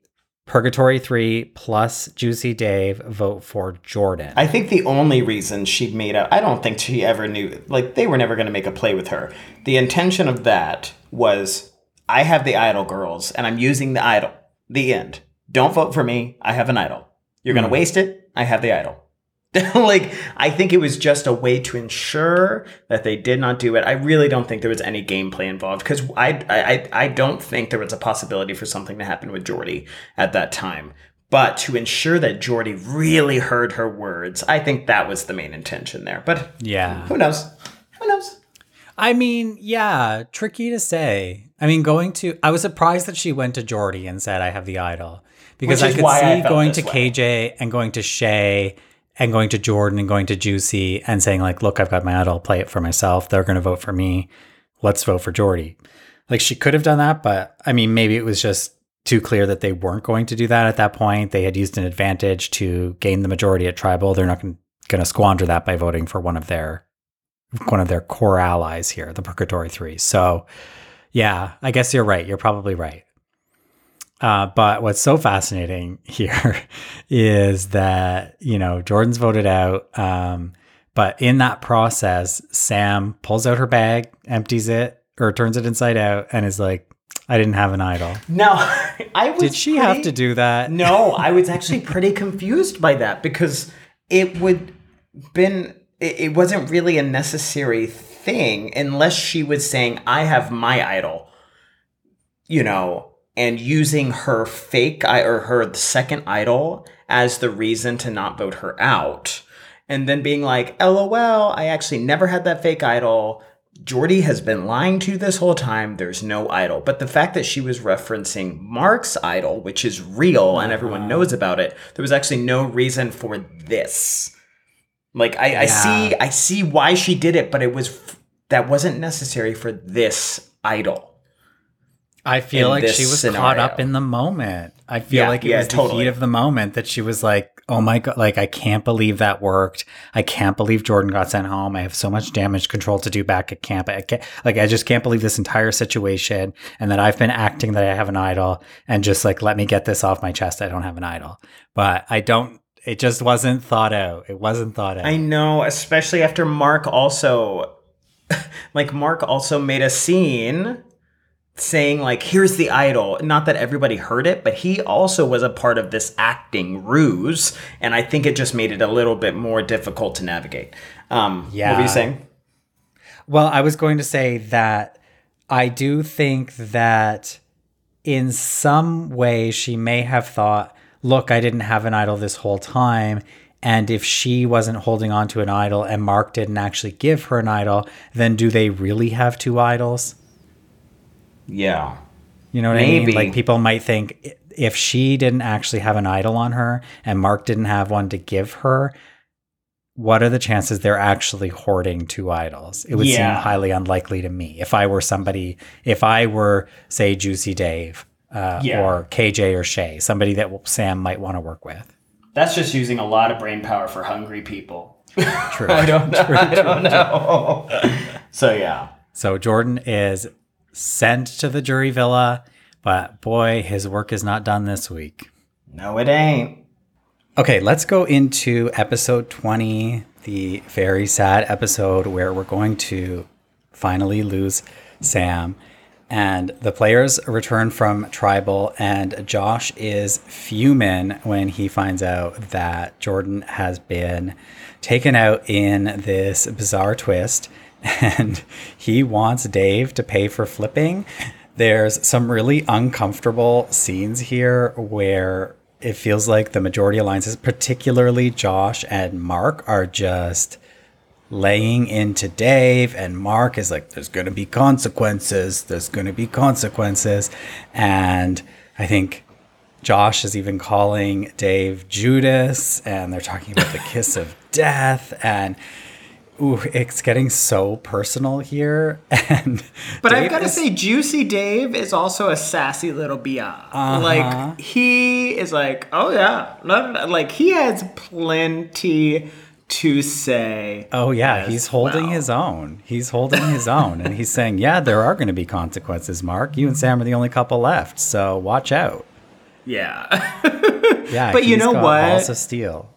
Purgatory 3 plus Juicy Dave vote for Jordan. I think the only reason she made up, I don't think she ever knew, like, they were never going to make a play with her. The intention of that was I have the idol girls and I'm using the idol. The end. Don't vote for me. I have an idol. You're going to hmm. waste it. I have the idol. like, I think it was just a way to ensure that they did not do it. I really don't think there was any gameplay involved because I, I, I don't think there was a possibility for something to happen with Jordy at that time. But to ensure that Jordy really heard her words, I think that was the main intention there. But yeah. who knows? Who knows? I mean, yeah, tricky to say. I mean, going to, I was surprised that she went to Jordy and said, I have the idol. Because I could see going to way. KJ and going to Shay and going to Jordan and going to Juicy and saying, like, look, I've got my idol, play it for myself. They're going to vote for me. Let's vote for Jordy. Like, she could have done that, but I mean, maybe it was just too clear that they weren't going to do that at that point. They had used an advantage to gain the majority at tribal. They're not going to squander that by voting for one of their one of their core allies here, the Purgatory Three. So, yeah, I guess you're right. You're probably right. Uh, but what's so fascinating here is that you know Jordan's voted out, um, but in that process, Sam pulls out her bag, empties it, or turns it inside out, and is like, "I didn't have an idol." No, I was. Did she have to do that? No, I was actually pretty confused by that because it would been it, it wasn't really a necessary thing unless she was saying I have my idol, you know, and using her fake or her second idol as the reason to not vote her out, and then being like, "LOL, I actually never had that fake idol." Jordy has been lying to you this whole time. There's no idol. But the fact that she was referencing Mark's idol, which is real and everyone uh-huh. knows about it, there was actually no reason for this. Like I, I see, I see why she did it, but it was that wasn't necessary for this idol. I feel like she was scenario. caught up in the moment. I feel Yeah, like it yeah, was the heat of the moment that she was like, "Oh my god! Like I can't believe that worked. I can't believe Jordan got sent home. I have so much damage control to do back at camp. I can't, like I just can't believe this entire situation, and that I've been acting that I have an idol, and just like let me get this off my chest. I don't have an idol, but I don't. It just wasn't thought out. It wasn't thought out. I know, especially after Mark also, like Mark also made a scene saying like, "Here's the idol." Not that everybody heard it, but he also was a part of this acting ruse, and I think it just made it a little bit more difficult to navigate. Um, Yeah. What were you saying? Well, I was going to say that I do think that in some way she may have thought, look, I didn't have an idol this whole time. And if she wasn't holding on to an idol and Mark didn't actually give her an idol, then do they really have two idols? Yeah. You know what I mean? Like people might think if she didn't actually have an idol on her and Mark didn't have one to give her, what are the chances they're actually hoarding two idols? It would Yeah. seem highly unlikely to me. If I were somebody, if I were, say, Juicy Dave uh, Yeah. or KJ or Shay, somebody that Sam might want to work with. That's just using a lot of brain power for hungry people. True. I don't know. I don't know. so yeah. So Jordan is sent to the jury villa, but boy, his work is not done this week. No, it ain't. Okay, let's go into episode 20, the very sad episode where we're going to finally lose Sam. And the players return from tribal, and Josh is fuming when he finds out that Jordan has been taken out in this bizarre twist, and he wants Dave to pay for flipping. There's some really uncomfortable scenes here where it feels like the majority alliances, particularly Josh and Mark, are just laying into Dave, and Mark is like, "There's going to be consequences. There's going to be consequences," and I think Josh is even calling Dave Judas, and they're talking about the kiss of death, and ooh, it's getting so personal here. And But I've got to is- say, Juicy Dave is also a sassy little bia. Like uh-huh. he is like, oh yeah, no, no, no," like he has plenty to say. Oh yeah, he's holding well. his own. He's holding his own, and he's saying, "Yeah, there are going to be consequences, Mark. You and Sam are the only couple left, so watch out." Yeah. Yeah, But you know what? Steel.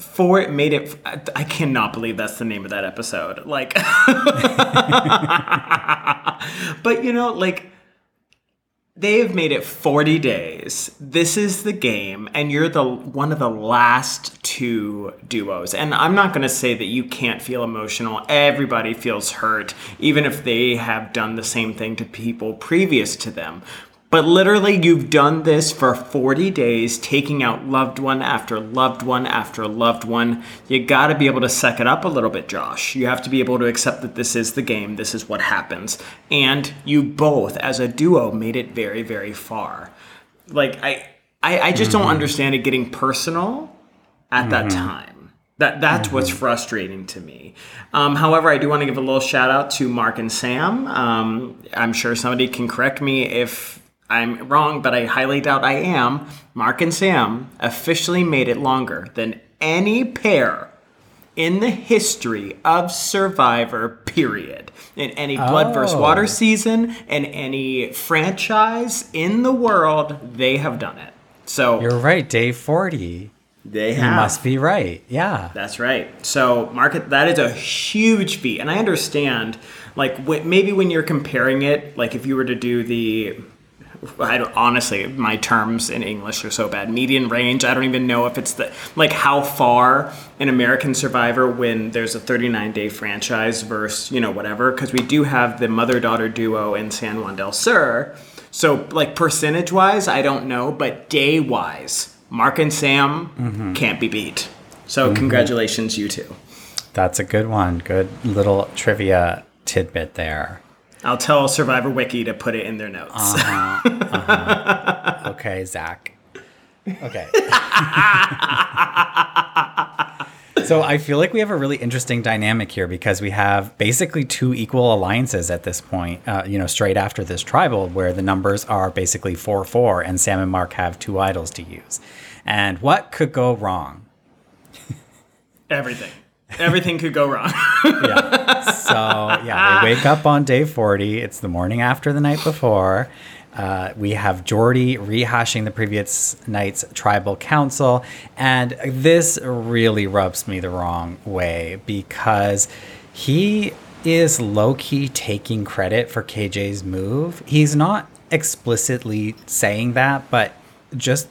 For it made it. I I cannot believe that's the name of that episode. Like, but you know, like they've made it 40 days. This is the game, and you're the one of the last two duos. And I'm not going to say that you can't feel emotional. Everybody feels hurt, even if they have done the same thing to people previous to them. But literally, you've done this for 40 days, taking out loved one after loved one after loved one. You got to be able to suck it up a little bit, Josh. You have to be able to accept that this is the game, this is what happens. And you both, as a duo, made it very, very far. Like, I, I, I just don't understand it getting personal at that time. That that's what's frustrating to me. Um, however, I do want to give a little shout out to Mark and Sam. Um, I'm sure somebody can correct me if I'm wrong, but I highly doubt I am. Mark and Sam officially made it longer than any pair in the history of Survivor, period. In any Blood vs. Oh. Water season, and any franchise in the world, they have done it. So You're right, day Forty. they You must be right. Yeah. That's right. So, market that is a huge feat, and I understand. Like, maybe when you're comparing it, like if you were to do the, I don't honestly, my terms in English are so bad. Median range. I don't even know if it's the like how far an American Survivor when there's a 39 day franchise versus you know whatever. Because we do have the mother daughter duo in San Juan del Sur. So, like percentage wise, I don't know, but day wise, Mark and Sam mm-hmm. can't be beat. So, mm-hmm. congratulations, you two. That's a good one. Good little trivia tidbit there. I'll tell Survivor Wiki to put it in their notes. Okay, Zach. Okay. so I feel like we have a really interesting dynamic here because we have basically two equal alliances at this point, uh, you know, straight after this tribal, where the numbers are basically 4 4, and Sam and Mark have two idols to use. And what could go wrong? Everything. Everything could go wrong. yeah. So yeah, they wake up on day 40. It's the morning after the night before. Uh, we have Jordy rehashing the previous night's tribal council, and this really rubs me the wrong way because he is low key taking credit for KJ's move. He's not explicitly saying that, but just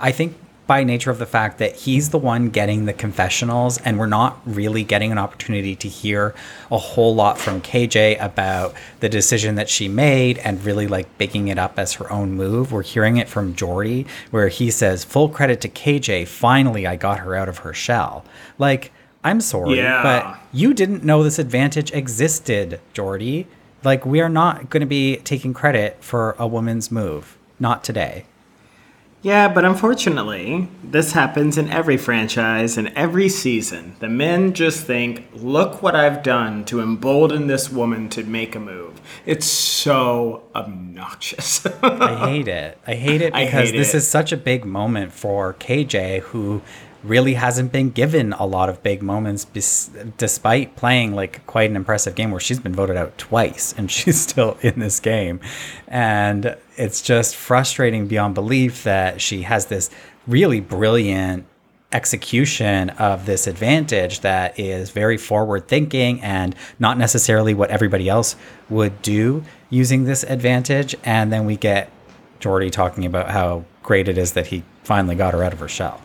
I think by nature of the fact that he's the one getting the confessionals and we're not really getting an opportunity to hear a whole lot from KJ about the decision that she made and really like bigging it up as her own move. We're hearing it from Jordy where he says, Full credit to KJ, finally I got her out of her shell. Like, I'm sorry, Yeah. but you didn't know this advantage existed, Jordy. Like, we are not going to be taking credit for a woman's move. Not today. Yeah, but unfortunately, this happens in every franchise and every season. The men just think, look what I've done to embolden this woman to make a move. It's so obnoxious. I hate it. I hate it because hate this it. is such a big moment for KJ, who really hasn't been given a lot of big moments, bes- despite playing like quite an impressive game where she's been voted out twice and she's still in this game. And it's just frustrating beyond belief that she has this really brilliant execution of this advantage that is very forward thinking and not necessarily what everybody else would do using this advantage. And then we get Jordy talking about how great it is that he finally got her out of her shell.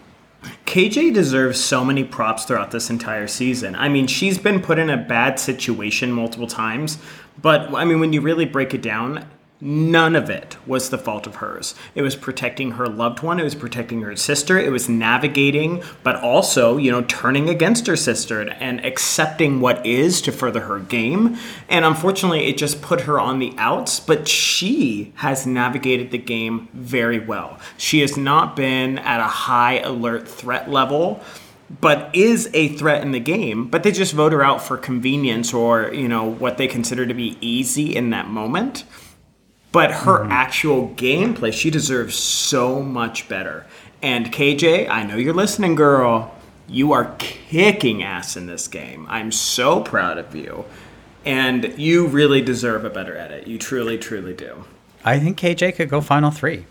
KJ deserves so many props throughout this entire season. I mean, she's been put in a bad situation multiple times, but I mean, when you really break it down, none of it was the fault of hers. It was protecting her loved one, it was protecting her sister, it was navigating, but also, you know, turning against her sister and accepting what is to further her game. And unfortunately, it just put her on the outs, but she has navigated the game very well. She has not been at a high alert threat level but is a threat in the game but they just vote her out for convenience or you know what they consider to be easy in that moment but her actual gameplay she deserves so much better and kj i know you're listening girl you are kicking ass in this game i'm so proud of you and you really deserve a better edit you truly truly do I think KJ could go final three.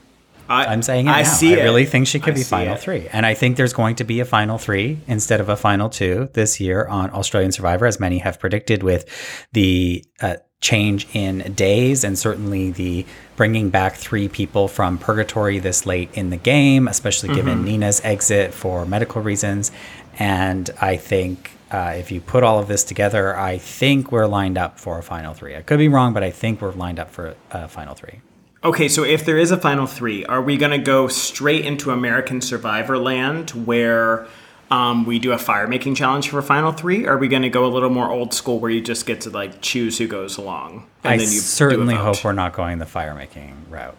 I, I'm saying it I now. see I it. really think she could I be final it. three. And I think there's going to be a final three instead of a final two this year on Australian Survivor, as many have predicted with the uh, change in days and certainly the bringing back three people from purgatory this late in the game, especially Mm-hmm. given Nina's exit for medical reasons. And I think uh, if you put all of this together, I think we're lined up for a final three. I could be wrong, but I think we're lined up for a final three. Okay, so if there is a final three, are we going to go straight into American Survivor land where um, we do a fire making challenge for final three? Or are we going to go a little more old school where you just get to like choose who goes along? I certainly hope we're not going the fire making route.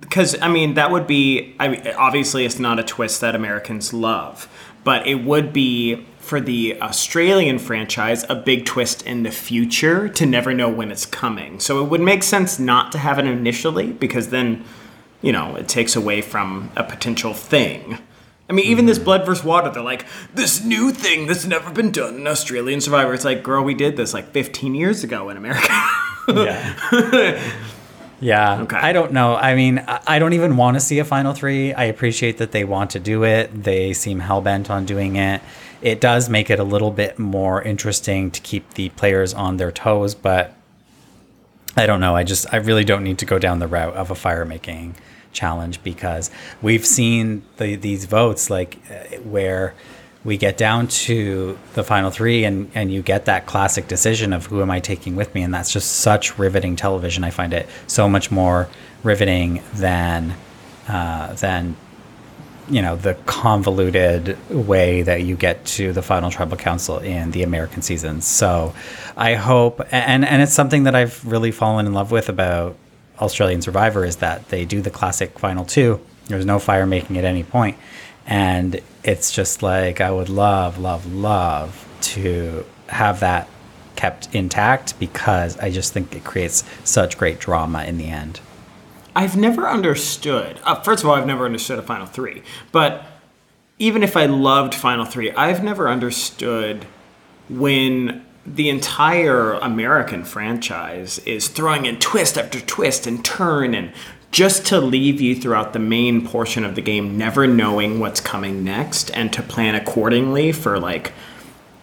because I mean that would be I mean, obviously it's not a twist that Americans love, but it would be for the Australian franchise a big twist in the future to never know when it's coming. So it would make sense not to have it initially because then you know it takes away from a potential thing. I mean, even this hmm. blood versus water, they're like, this new thing that's never been done in Australian Survivor. It's like, girl, we did this like 15 years ago in America. Yeah. yeah. Okay. I don't know. I mean, I I don't even want to see a final three. I appreciate that they want to do it. They seem hell bent on doing it. It does make it a little bit more interesting to keep the players on their toes, but I don't know. I just, I really don't need to go down the route of a fire making challenge because we've seen the, these votes like uh, where we get down to the final three and, and you get that classic decision of who am I taking with me. And that's just such riveting television. I find it so much more riveting than, uh, than you know the convoluted way that you get to the final tribal council in the American seasons. So I hope and and it's something that I've really fallen in love with about Australian Survivor is that they do the classic final two. There's no fire making at any point. And it's just like I would love, love, love to have that kept intact because I just think it creates such great drama in the end. I've never understood. Uh, first of all, I've never understood a Final Three. But even if I loved Final Three, I've never understood when the entire American franchise is throwing in twist after twist and turn and just to leave you throughout the main portion of the game never knowing what's coming next and to plan accordingly for like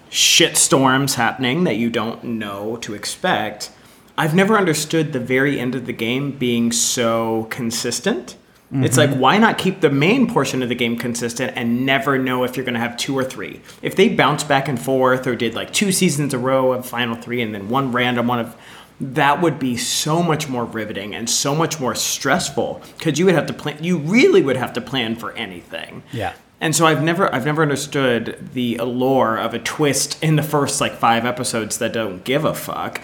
shit storms happening that you don't know to expect. I've never understood the very end of the game being so consistent. Mm-hmm. It's like, why not keep the main portion of the game consistent and never know if you're going to have two or three? If they bounce back and forth or did like two seasons a row of Final Three and then one random one of that would be so much more riveting and so much more stressful because you would have to plan you really would have to plan for anything Yeah. and so i've never i've never understood the allure of a twist in the first like five episodes that don't give a fuck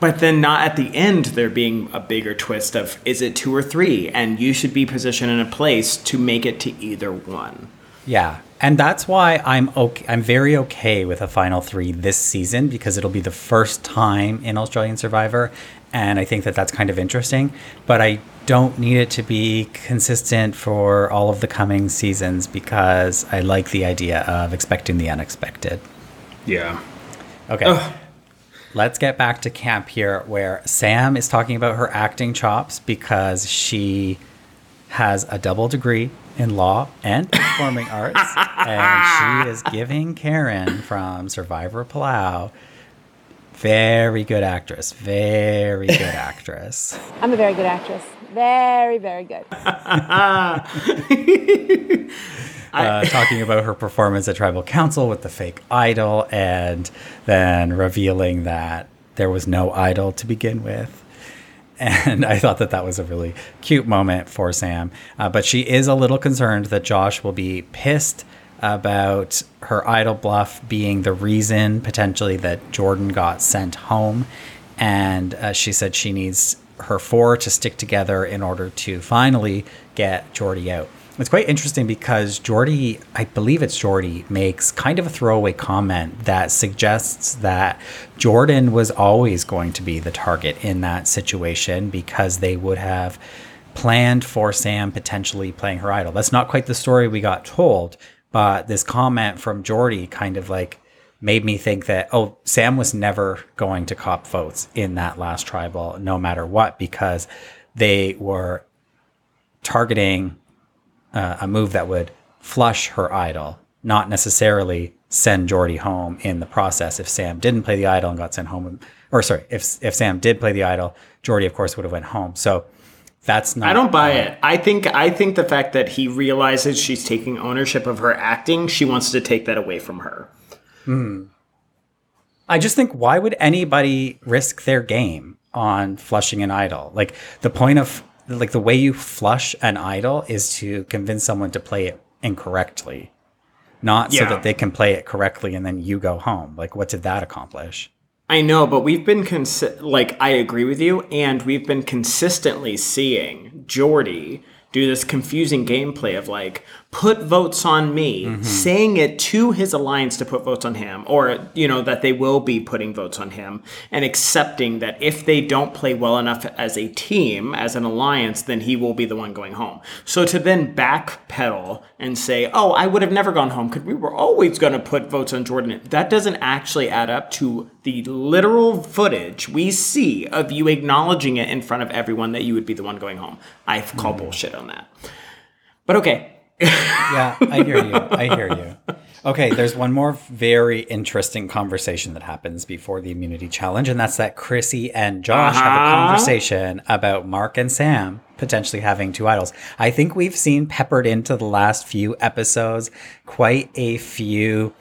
but then not at the end there being a bigger twist of is it two or three and you should be positioned in a place to make it to either one Yeah. And that's why I'm okay I'm very okay with a final 3 this season because it'll be the first time in Australian Survivor and I think that that's kind of interesting, but I don't need it to be consistent for all of the coming seasons because I like the idea of expecting the unexpected. yeah Okay. Let's get back to camp here where Sam is talking about her acting chops because she has a double degree in law and performing arts. And she is giving Karen from Survivor Palau very good actress. Very good actress. I'm a very good actress. Very, very good. uh, talking about her performance at Tribal Council with the fake idol, and then revealing that there was no idol to begin with. And I thought that that was a really cute moment for Sam. Uh, but she is a little concerned that Josh will be pissed about her idol bluff being the reason potentially that Jordan got sent home. And uh, she said she needs her four to stick together in order to finally get Jordy out. It's quite interesting because Jordy, I believe it's Jordy, makes kind of a throwaway comment that suggests that Jordan was always going to be the target in that situation because they would have planned for Sam potentially playing her idol. That's not quite the story we got told, but this comment from Jordy kind of like made me think that oh Sam was never going to cop votes in that last tribal no matter what because they were targeting uh, a move that would flush her idol, not necessarily send Jordy home in the process. If Sam didn't play the idol and got sent home, or sorry, if if Sam did play the idol, Jordy of course would have went home. So that's not. I don't buy it. I think I think the fact that he realizes she's taking ownership of her acting, she wants to take that away from her. I just think why would anybody risk their game on flushing an idol? Like the point of like the way you flush an idol is to convince someone to play it incorrectly, not so that they can play it correctly and then you go home. Like what did that accomplish? I know, but we've been consi- like I agree with you, and we've been consistently seeing Jordy do this confusing gameplay of like put votes on me, mm-hmm. saying it to his alliance to put votes on him, or you know that they will be putting votes on him, and accepting that if they don't play well enough as a team, as an alliance, then he will be the one going home. So to then backpedal and say, "Oh, I would have never gone home because we were always going to put votes on Jordan," that doesn't actually add up to the literal footage we see of you acknowledging it in front of everyone that you would be the one going home. I call mm-hmm. bullshit on that. But okay. Yeah, I hear you. I hear you. Okay, there's one more very interesting conversation that happens before the immunity challenge, and that's that Chrissy and Josh have a uh-huh. conversation about Mark and Sam potentially having two idols. I think we've seen peppered into the last few episodes quite a few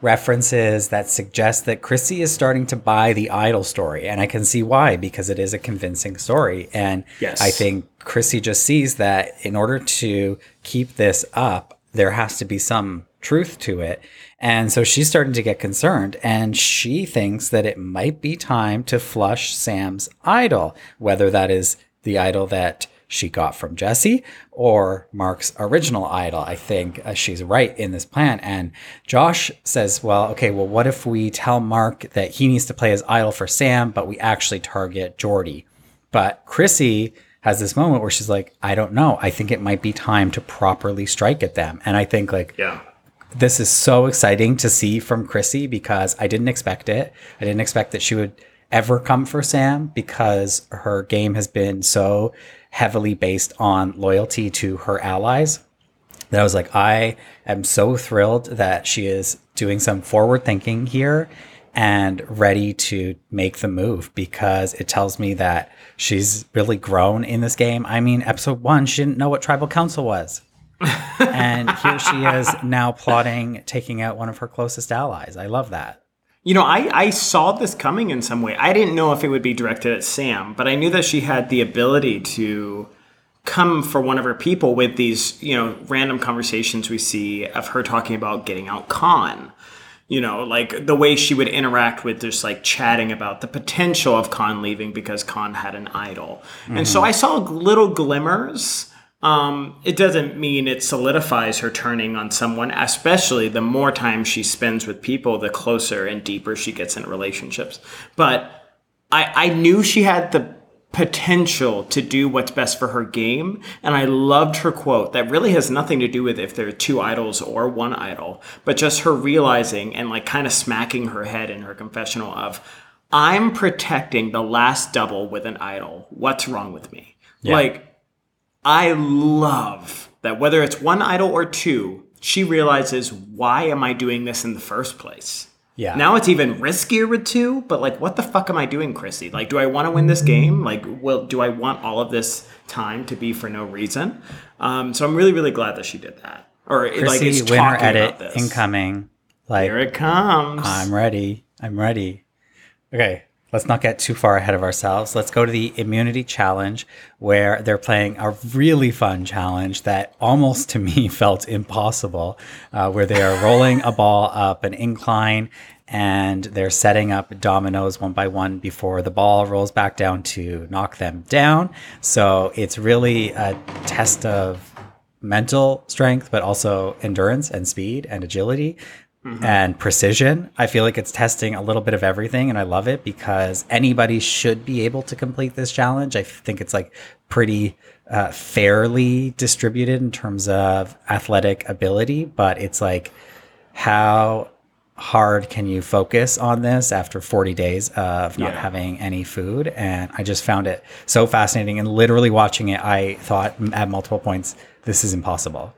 references that suggest that Chrissy is starting to buy the idol story, and I can see why because it is a convincing story, and Yes. I think Chrissy just sees that in order to keep this up, there has to be some truth to it. And so she's starting to get concerned and she thinks that it might be time to flush Sam's idol, whether that is the idol that she got from Jesse or Mark's original idol. I think uh, she's right in this plan. And Josh says, well, okay, well, what if we tell Mark that he needs to play his idol for Sam, but we actually target Jordy? But Chrissy has this moment where she's like, I don't know. I think it might be time to properly strike at them. And I think like Yeah. this is so exciting to see from Chrissy because I didn't expect it. I didn't expect that she would ever come for Sam because her game has been so heavily based on loyalty to her allies that I was like, I am so thrilled that she is doing some forward thinking here and ready to make the move because it tells me that she's really grown in this game. I mean, episode one, she didn't know what tribal council was. and here she is now plotting taking out one of her closest allies. I love that. You know, I, I saw this coming in some way. I didn't know if it would be directed at Sam, but I knew that she had the ability to come for one of her people with these, you know, random conversations we see of her talking about getting out Khan. You know, like the way she would interact with just like chatting about the potential of Khan leaving because Khan had an idol. And so I saw little glimmers. Um, it doesn't mean it solidifies her turning on someone, especially the more time she spends with people, the closer and deeper she gets in relationships. But I, I knew she had the potential to do what's best for her game. And I loved her quote that really has nothing to do with if there are two idols or one idol, but just her realizing and like kind of smacking her head in her confessional of, I'm protecting the last double with an idol. What's wrong with me? Like, I love that whether it's one idol or two, she realizes, why am I doing this in the first place? Yeah. Now it's even riskier with two, but like, what the fuck am I doing, Chrissy? Like, do I want to win this game? Like, well, do I want all of this time to be for no reason? Um, so I'm really, really glad that she did that. Or it, like, Chrissy, it's winner talking edit about this. incoming. Like Here it comes. I'm ready. I'm ready. Okay, let's not get too far ahead of ourselves. Let's go to the immunity challenge where they're playing a really fun challenge that almost to me felt impossible, uh, where they are rolling a ball up an incline and they're setting up dominoes one by one before the ball rolls back down to knock them down. So it's really a test of mental strength, but also endurance and speed and agility and precision. I feel like it's testing a little bit of everything, and I love it because anybody should be able to complete this challenge. I think it's like pretty uh, fairly distributed in terms of athletic ability, but it's like how hard can you focus on this after 40 days of not Yeah. having any food and i just found it so fascinating and literally watching it i thought at multiple points this is impossible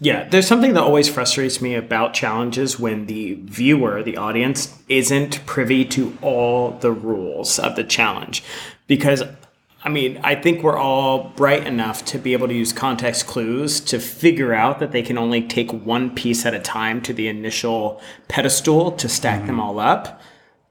Yeah, there's something that always frustrates me about challenges when the viewer, the audience, isn't privy to all the rules of the challenge. Because, I mean, I think we're all bright enough to be able to use context clues to figure out that they can only take one piece at a time to the initial pedestal to stack them mm-hmm. all up.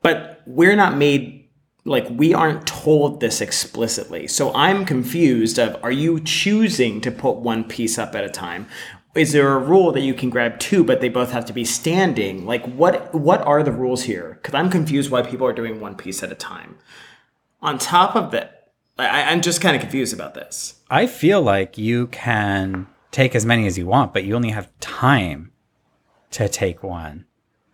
But we're not made like we aren't told this explicitly. So I'm confused of are you choosing to put one piece up at a time? Is there a rule that you can grab two but they both have to be standing? Like what what are the rules here? Cuz I'm confused why people are doing one piece at a time. On top of that, I, I'm just kind of confused about this. I feel like you can take as many as you want, but you only have time to take one.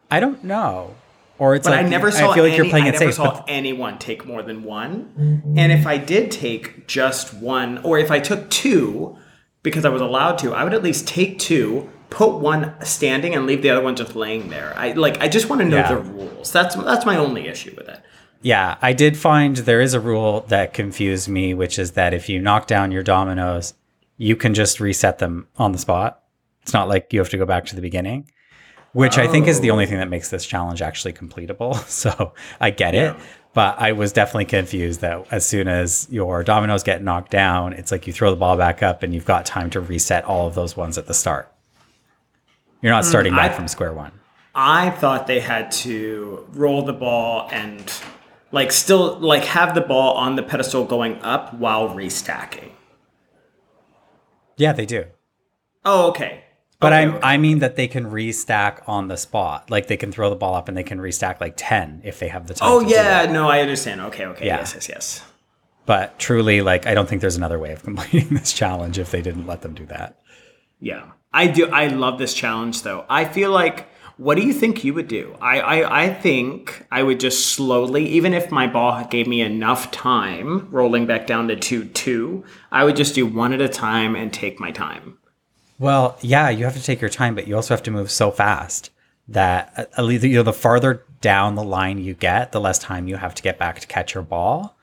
I don't know. Or it's But like I never saw I feel like any, you're playing I it never safe. saw but- anyone take more than one. And if I did take just one, or if I took two because I was allowed to, I would at least take two, put one standing, and leave the other one just laying there. I like. I just want to know Yeah. the rules. That's that's my only issue with it. Yeah, I did find there is a rule that confused me, which is that if you knock down your dominoes, you can just reset them on the spot. It's not like you have to go back to the beginning, which I think is the only oh. thing that makes this challenge actually completable. So I get it. But I was definitely confused that as soon as your dominoes get knocked down, it's like you throw the ball back up and you've got time to reset all of those ones at the start. You're not hmm, starting back I- from square one. I thought they had to roll the ball and like still like have the ball on the pedestal going up while restacking. Yeah, they do. Oh, okay. But Okay, I okay. I mean that they can restack on the spot. Like they can throw the ball up and they can restack like 10 if they have the time. Oh yeah, no, I understand. Okay, okay, Yeah. yes, yes, yes. But truly like I don't think there's another way of completing this challenge if they didn't let them do that. Yeah, I do. I love this challenge, though. I feel like. What do you think you would do? I, I, I think I would just slowly, even if my ball gave me enough time, rolling back down to 2 2, I would just do one at a time and take my time. Well, yeah, you have to take your time, but you also have to move so fast that uh, at least you know the farther down the line you get, the less time you have to get back to catch your ball.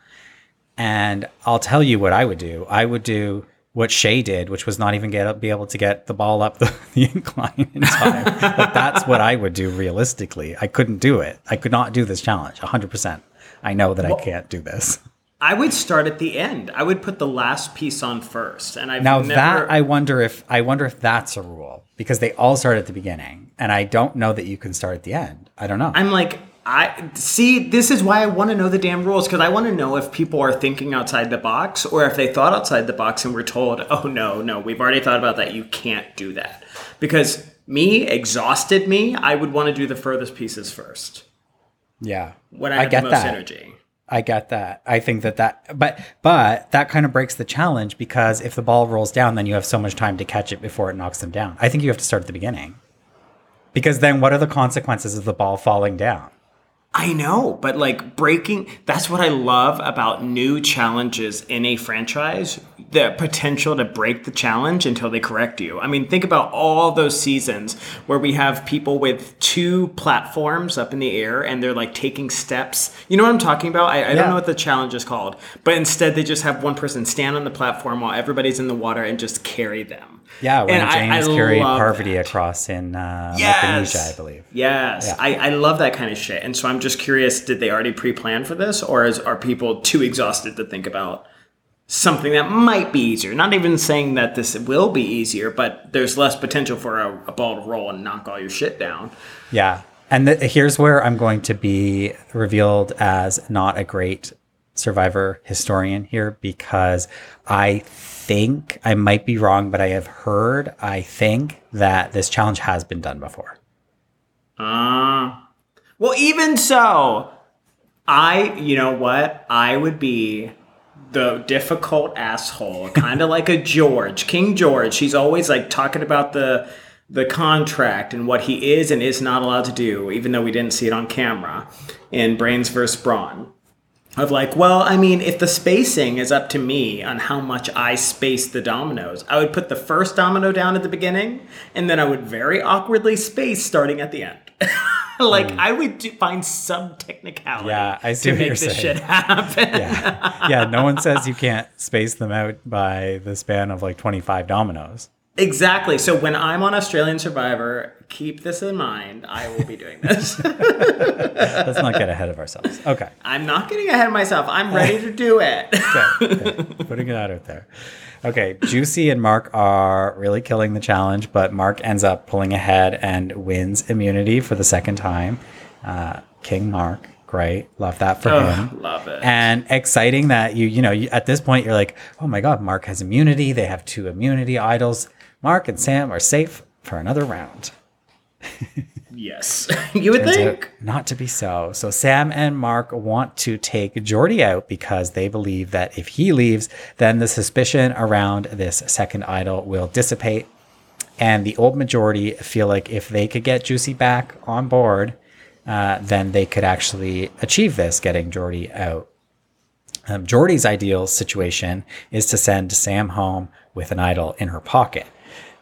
And I'll tell you what I would do. I would do what Shay did, which was not even get be able to get the ball up the, the incline in time. but that's what I would do realistically. I couldn't do it. I could not do this challenge 100%. I know that I can't do this. I would start at the end. I would put the last piece on first. And I've Now never, that I wonder if I wonder if that's a rule because they all start at the beginning, and I don't know that you can start at the end. I don't know. I'm like, I see. This is why I want to know the damn rules because I want to know if people are thinking outside the box or if they thought outside the box and were told, "Oh no, no, we've already thought about that. You can't do that." Because me exhausted me, I would want to do the furthest pieces first yeah, when I, I have get the most that. energy. I get that. I think that that, but but that kind of breaks the challenge because if the ball rolls down, then you have so much time to catch it before it knocks them down. I think you have to start at the beginning because then what are the consequences of the ball falling down? I know, but like breaking, that's what I love about new challenges in a franchise the potential to break the challenge until they correct you. I mean, think about all those seasons where we have people with two platforms up in the air and they're like taking steps. You know what I'm talking about? I, I Yeah. don't know what the challenge is called, but instead they just have one person stand on the platform while everybody's in the water and just carry them. Yeah, when And James I carried love Parvati that. across in uh, Yes. Micronesia, I believe. Yes, Yeah. I, I love that kind of shit. And so I'm just curious, did they already pre-plan for this, or is, are people too exhausted to think about something that might be easier? Not even saying that this will be easier, but there's less potential for a, a ball to roll and knock all your shit down. Yeah. And th- here's where I'm going to be revealed as not a great survivor historian here because I think I might be wrong, but I have heard, I think that this challenge has been done before. Uh, well, even so, I, you know what? I would be the difficult asshole, kind of like a George, King George. He's always like talking about the the contract and what he is and is not allowed to do, even though we didn't see it on camera in Brains vs. Brawn. Of like, well, I mean, if the spacing is up to me on how much I space the dominoes, I would put the first domino down at the beginning, and then I would very awkwardly space starting at the end. like hmm. I would do, find some technicality. Yeah, I see to make this saying. shit happen. Yeah. yeah. No one says you can't space them out by the span of like 25 dominoes. Exactly. So when I'm on Australian Survivor, keep this in mind. I will be doing this. Let's not get ahead of ourselves. Okay. I'm not getting ahead of myself. I'm ready to do it. Okay, okay. Putting it out there. Okay, Juicy and Mark are really killing the challenge, but Mark ends up pulling ahead and wins immunity for the second time. Uh, King Mark, great, love that for him. Love it. And exciting that you, you know, you, at this point you're like, oh my god, Mark has immunity. They have two immunity idols. Mark and Sam are safe for another round. yes. you would Turns think. not to be so. So Sam and Mark want to take Jordy out because they believe that if he leaves, then the suspicion around this second idol will dissipate. And the old majority feel like if they could get Juicy back on board, uh, then they could actually achieve this, getting Jordy out. Um, Jordy's ideal situation is to send Sam home with an idol in her pocket.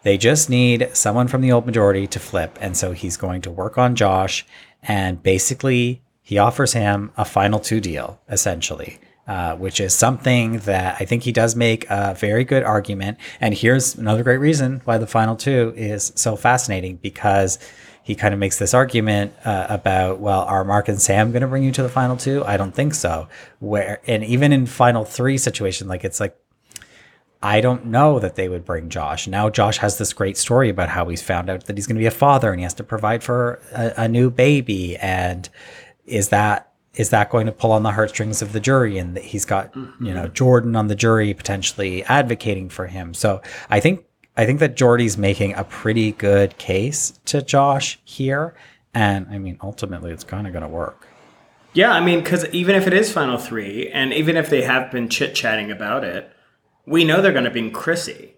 They just need someone from the old majority to flip. And so he's going to work on Josh. And basically, he offers him a final two deal, essentially, uh, which is something that I think he does make a very good argument. And here's another great reason why the final two is so fascinating because he kind of makes this argument uh, about, well, are Mark and Sam going to bring you to the final two? I don't think so. Where and even in final three situation, like it's like I don't know that they would bring Josh. Now Josh has this great story about how he's found out that he's going to be a father and he has to provide for a, a new baby. And is that is that going to pull on the heartstrings of the jury? And that he's got, you know, mm-hmm. Jordan on the jury potentially advocating for him. So I think I think that Jordy's making a pretty good case to Josh here. And I mean, ultimately, it's kind of going to work. Yeah, I mean, because even if it is Final Three, and even if they have been chit chatting about it, we know they're going to bring Chrissy.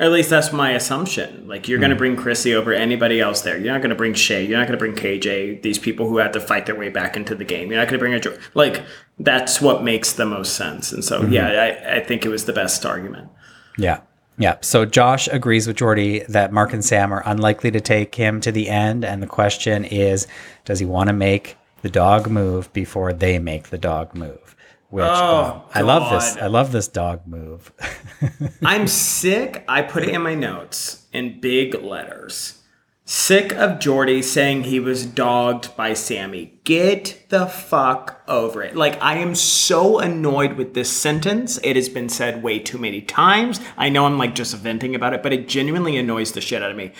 At least that's my assumption. Like, you're going to hmm. bring Chrissy over anybody else there. You're not going to bring Shay. You're not going to bring KJ, these people who had to fight their way back into the game. You're not going to bring a. Jo- Like, that's what makes the most sense. And so, mm-hmm. yeah, I, I think it was the best argument. Yeah. Yeah. So Josh agrees with Jordy that Mark and Sam are unlikely to take him to the end. And the question is does he want to make the dog move before they make the dog move? Which Oh, um, I love this. I love this dog move. I'm sick. I put it in my notes in big letters. Sick of Jordy saying he was dogged by Sammy. Get the fuck over it. Like, I am so annoyed with this sentence. It has been said way too many times. I know I'm like just venting about it, but it genuinely annoys the shit out of me.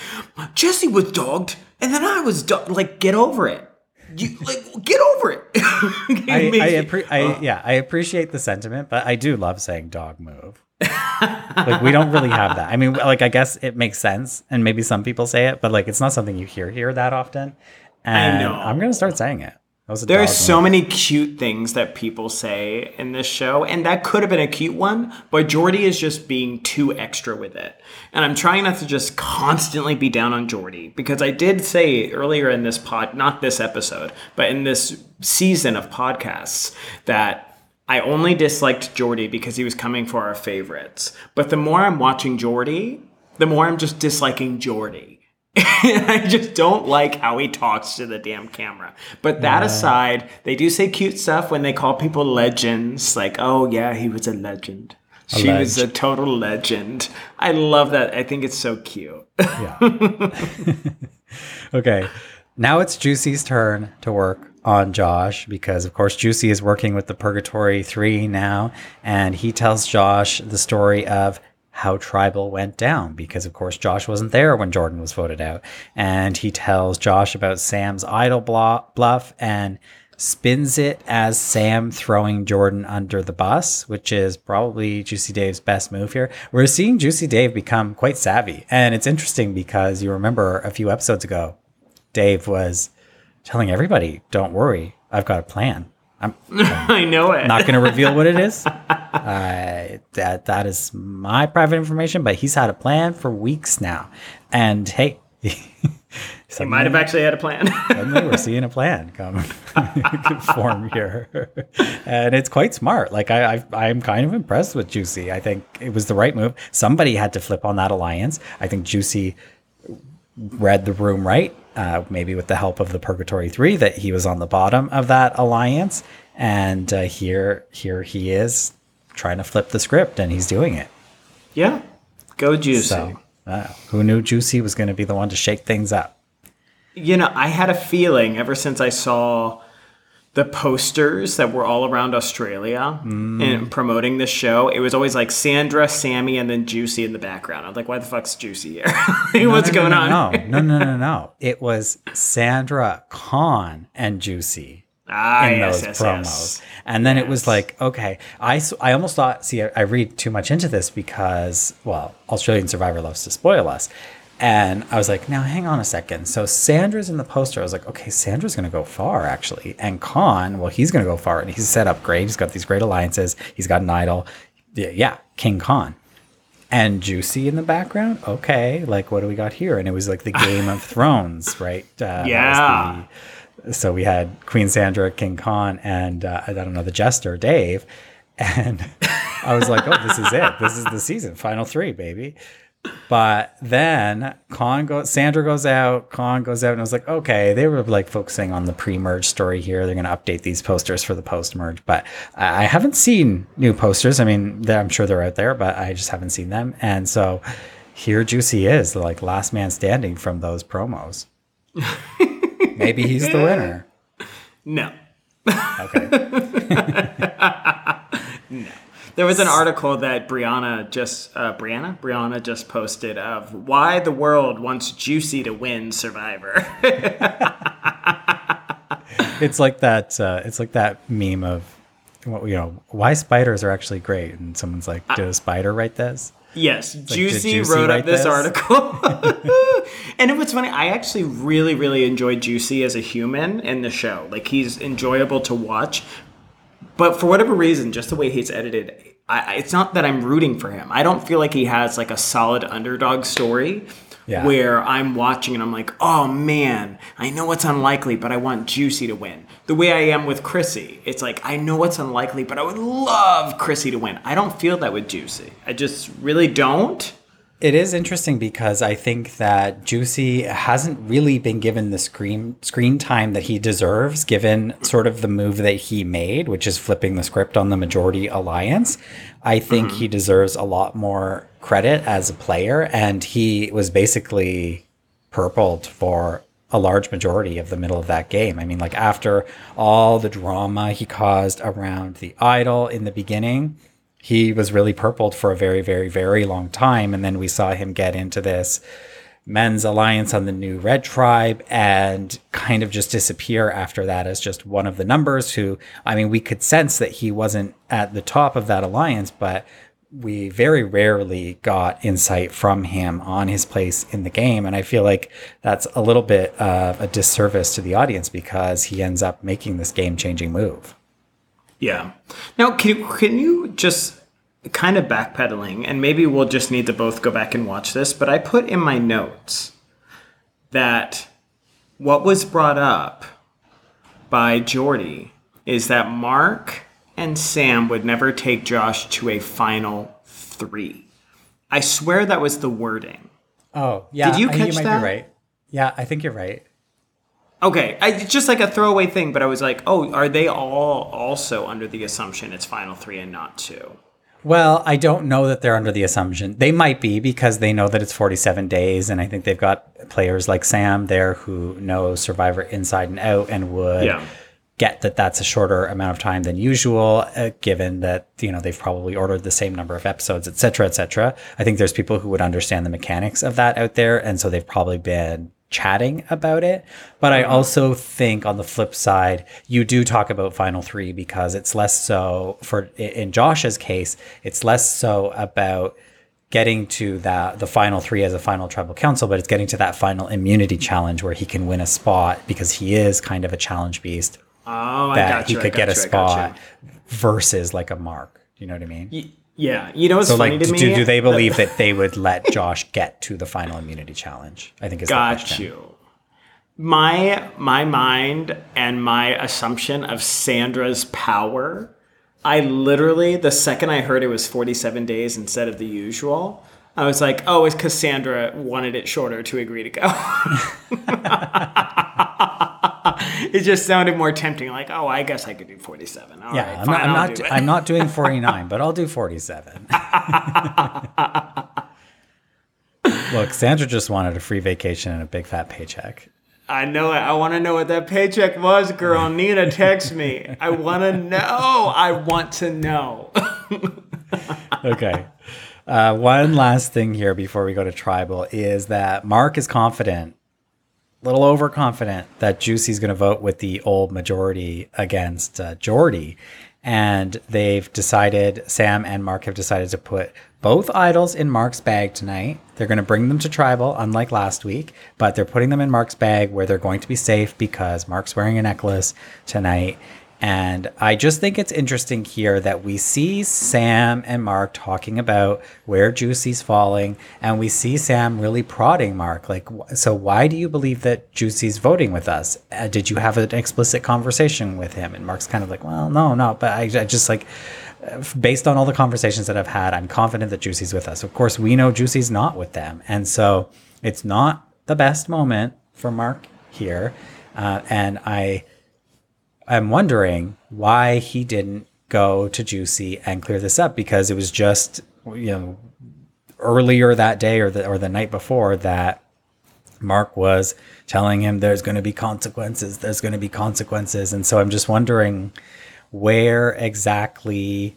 Jesse was dogged, and then I was dogged. Like, get over it. You, like, get over it. It I, I, appre- I yeah, I appreciate the sentiment, but I do love saying dog move. like we don't really have that. I mean, like I guess it makes sense, and maybe some people say it, but like it's not something you hear here that often. And know. I'm gonna start saying it. That was a There are so many cute things that people say in this show, and that could have been a cute one, but Jordy is just being too extra with it. And I'm trying not to just constantly be down on Jordy because I did say earlier in this pod, not this episode, but in this season of podcasts, that I only disliked Jordy because he was coming for our favorites. But the more I'm watching Jordy, the more I'm just disliking Jordy. I just don't like how he talks to the damn camera. But that aside, they do say cute stuff when they call people legends. Like, oh yeah, he was a legend. she was a total legend. I love that. I think it's so cute. Yeah. okay. Now it's Juicy's turn to work on Josh because, of course, Juicy is working with the Purgatory 3 now. And he tells Josh the story of how Tribal went down because, of course, Josh wasn't there when Jordan was voted out. And he tells Josh about Sam's idol bluff and spins it as Sam throwing Jordan under the bus, which is probably Juicy Dave's best move here. We're seeing Juicy Dave become quite savvy. And it's interesting because you remember a few episodes ago, Dave was telling everybody, "Don't worry, I've got a plan. I'm, I'm I know it. not going to reveal what it is. Uh, that that is my private information, but he's had a plan for weeks now, and hey." he might have actually had a plan. Suddenly we're seeing a plan come form here, and it's quite smart. Like I, I, I'm kind of impressed with Juicy. I think it was the right move. Somebody had to flip on that alliance. I think Juicy read the room right, uh, maybe with the help of the Purgatory Three, that he was on the bottom of that alliance, and uh, here, here he is trying to flip the script, and he's doing it. yeah. Go Juicy. So, uh, who knew Juicy was going to be the one to shake things up? You know, I had a feeling ever since I saw the posters that were all around Australia Mm. and promoting the show. It was always like Sandra, Sammy, and then Juicy in the background. I was like, why the fuck's Juicy here? Like, What's No, no, going no, on? No, no, no, no, no. It was Sandra Khan and Juicy Ah, in yes, those yes, promos. yes. And then it was like, okay, I, I almost thought, see, I, I read too much into this because, well, Australian Survivor loves to spoil us. And I was like, now hang on a second. So Sandra's in the poster. I was like, okay, Sandra's going to go far, actually. And Khan, well, he's going to go far. And he's set up great. He's got these great alliances. He's got an idol. Yeah, yeah King Khan and Juicy in the background. Okay, like what do we got here? And it was like the Game of Thrones, right? Uh, Yeah. the- so we had Queen Sandra, King Khan, and uh, I don't know the Jester, Dave, and I was like, oh, this is it. This is the season, final three, baby. But then Khan goes, Sandra goes out, Khan goes out, and I was like, okay, they were like focusing on the pre-merge story here. They're going to update these posters for the post-merge, but I haven't seen new posters. I mean, I'm sure they're out there, but I just haven't seen them. And so here Juicy is, like last man standing from those promos. Maybe he's the winner. No. Okay. There was an article that Brianna just uh, Brianna Brianna just posted of why the world wants Juicy to win Survivor. it's like that. Uh, it's like that meme of, well, you know, why spiders are actually great, and someone's like, "Did a spider write this?" Yes, did Juicy, Juicy wrote up this, this? article. and it was funny. I actually really, really enjoyed Juicy as a human in the show. Like he's enjoyable to watch. But for whatever reason, just the way he's edited, I, it's not that I'm rooting for him. I don't feel like he has like a solid underdog story. Yeah. Where I'm watching and I'm like, oh man, I know it's unlikely, but I want Juicy to win. The way I am with Chrissy, it's like I know it's unlikely, but I would love Chrissy to win. I don't feel that with Juicy. I just really don't. It is interesting because I think that Juicy hasn't really been given the screen screen time that he deserves, given sort of the move that he made, which is flipping the script on the majority alliance. I think mm-hmm. he deserves a lot more credit as a player, and he was basically purpled for a large majority of the middle of that game. I mean, like after all the drama he caused around the idol in the beginning, he was really purpled for a very, very, very long time. And then we saw him get into this men's alliance on the new red tribe and kind of just disappear after that as just one of the numbers who, I mean, we could sense that he wasn't at the top of that alliance, but we very rarely got insight from him on his place in the game. And I feel like that's a little bit of a disservice to the audience because he ends up making this game changing move. Yeah. Now, can you, can you just kind of backpedaling, and maybe we'll just need to both go back and watch this, but I put in my notes that what was brought up by Jordy is that Mark and Sam would never take Josh to a final three. I swear that was the wording. Oh, yeah. Did you catch might that? Be right. Yeah, I think you're right. Okay, I, it's just like a throwaway thing, but I was like, oh, are they all also under the assumption it's final three and not two? Well, I don't know that they're under the assumption. They might be because they know that it's 47 days. And I think they've got players like Sam there who know Survivor inside and out and would Yeah. get that that's a shorter amount of time than usual, uh, given that, you know, they've probably ordered the same number of episodes, et cetera, et cetera. I think there's people who would understand the mechanics of that out there. And so they've probably been chatting about it. But I uh-huh. also think on the flip side, you do talk about Final Three because it's less so for in Josh's case, it's less so about getting to that the final three as a final tribal council, but it's getting to that final immunity challenge where he can win a spot because he is kind of a challenge beast Oh, I that he you. I could get a you, got spot versus like a mark. You know what I mean? Y- Yeah, you know what's so funny like, to me? do, do they believe that they would let Josh get to the final immunity challenge? I think is the Got question. you. My my mind and my assumption of Sandra's power. I literally the second I heard it was 47 days instead of the usual, I was like, oh, it's Cassandra wanted it shorter to agree to go. it just sounded more tempting. Like, oh, I guess I could do 47. All Yeah, right, I'm fine, not. I'm not. do. I'm not doing 49, but I'll do 47. Look, Sandra just wanted a free vacation and a big fat paycheck. I know it. I want to know what that paycheck was, girl. Nina, text me. I want to know. I want to know. Okay. Uh, one last thing here before we go to tribal is that Mark is confident, a little overconfident, that Juicy's going to vote with the old majority against uh, Jordy. And they've decided, Sam and Mark have decided to put both idols in Mark's bag tonight. They're going to bring them to tribal, unlike last week, but they're putting them in Mark's bag where they're going to be safe because Mark's wearing a necklace tonight. And I just think it's interesting here that we see Sam and Mark talking about where Juicy's falling, and we see Sam really prodding Mark. Like, so why do you believe that Juicy's voting with us? Uh, did you have an explicit conversation with him? And Mark's kind of like, well, no, no, but I, I just like, based on all the conversations that I've had, I'm confident that Juicy's with us. Of course, we know Juicy's not with them. And so it's not the best moment for Mark here. Uh, and I, I'm wondering why he didn't go to Juicy and clear this up because it was just you know earlier that day or the or the night before that Mark was telling him there's going to be consequences there's going to be consequences and so I'm just wondering where exactly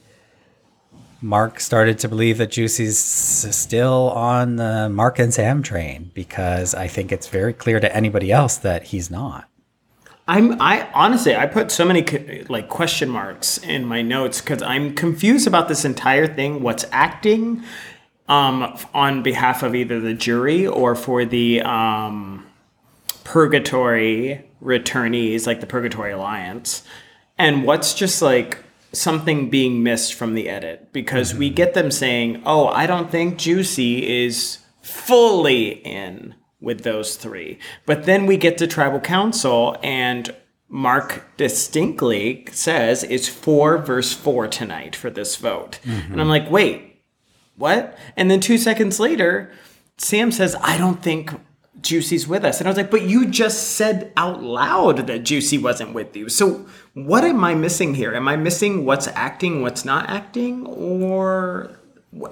Mark started to believe that Juicy's still on the Mark and Sam train because I think it's very clear to anybody else that he's not. I'm I honestly I put so many like question marks in my notes because I'm confused about this entire thing. What's acting um, on behalf of either the jury or for the um, purgatory returnees, like the Purgatory Alliance, and what's just like something being missed from the edit because we get them saying, "Oh, I don't think Juicy is fully in with those three. but then we get to Tribal Council and. Mark distinctly says it's four verse four tonight for this vote. Mm-hmm. And I'm like, wait, what? And then two seconds later, Sam says, I don't think Juicy's with us. And I was like, but you just said out loud that Juicy wasn't with you. So what am I missing here? Am I missing what's acting, what's not acting? Or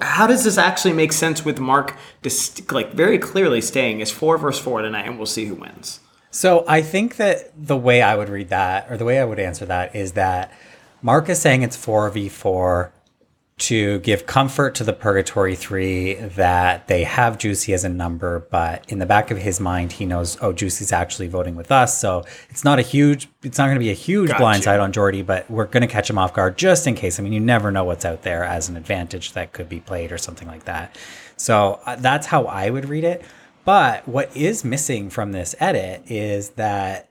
how does this actually make sense with Mark dist- like very clearly staying as four versus four tonight and we'll see who wins? So I think that the way I would read that, or the way I would answer that, is that Mark is saying it's 4v4 to give comfort to the Purgatory 3 that they have Juicy as a number, but in the back of his mind, he knows, oh, Juicy's actually voting with us. So it's not a huge, it's not going to be a huge Gotcha. blindside on Jordy, but we're going to catch him off guard just in case. I mean, you never know what's out there as an advantage that could be played or something like that. So uh, that's how I would read it. But what is missing from this edit is that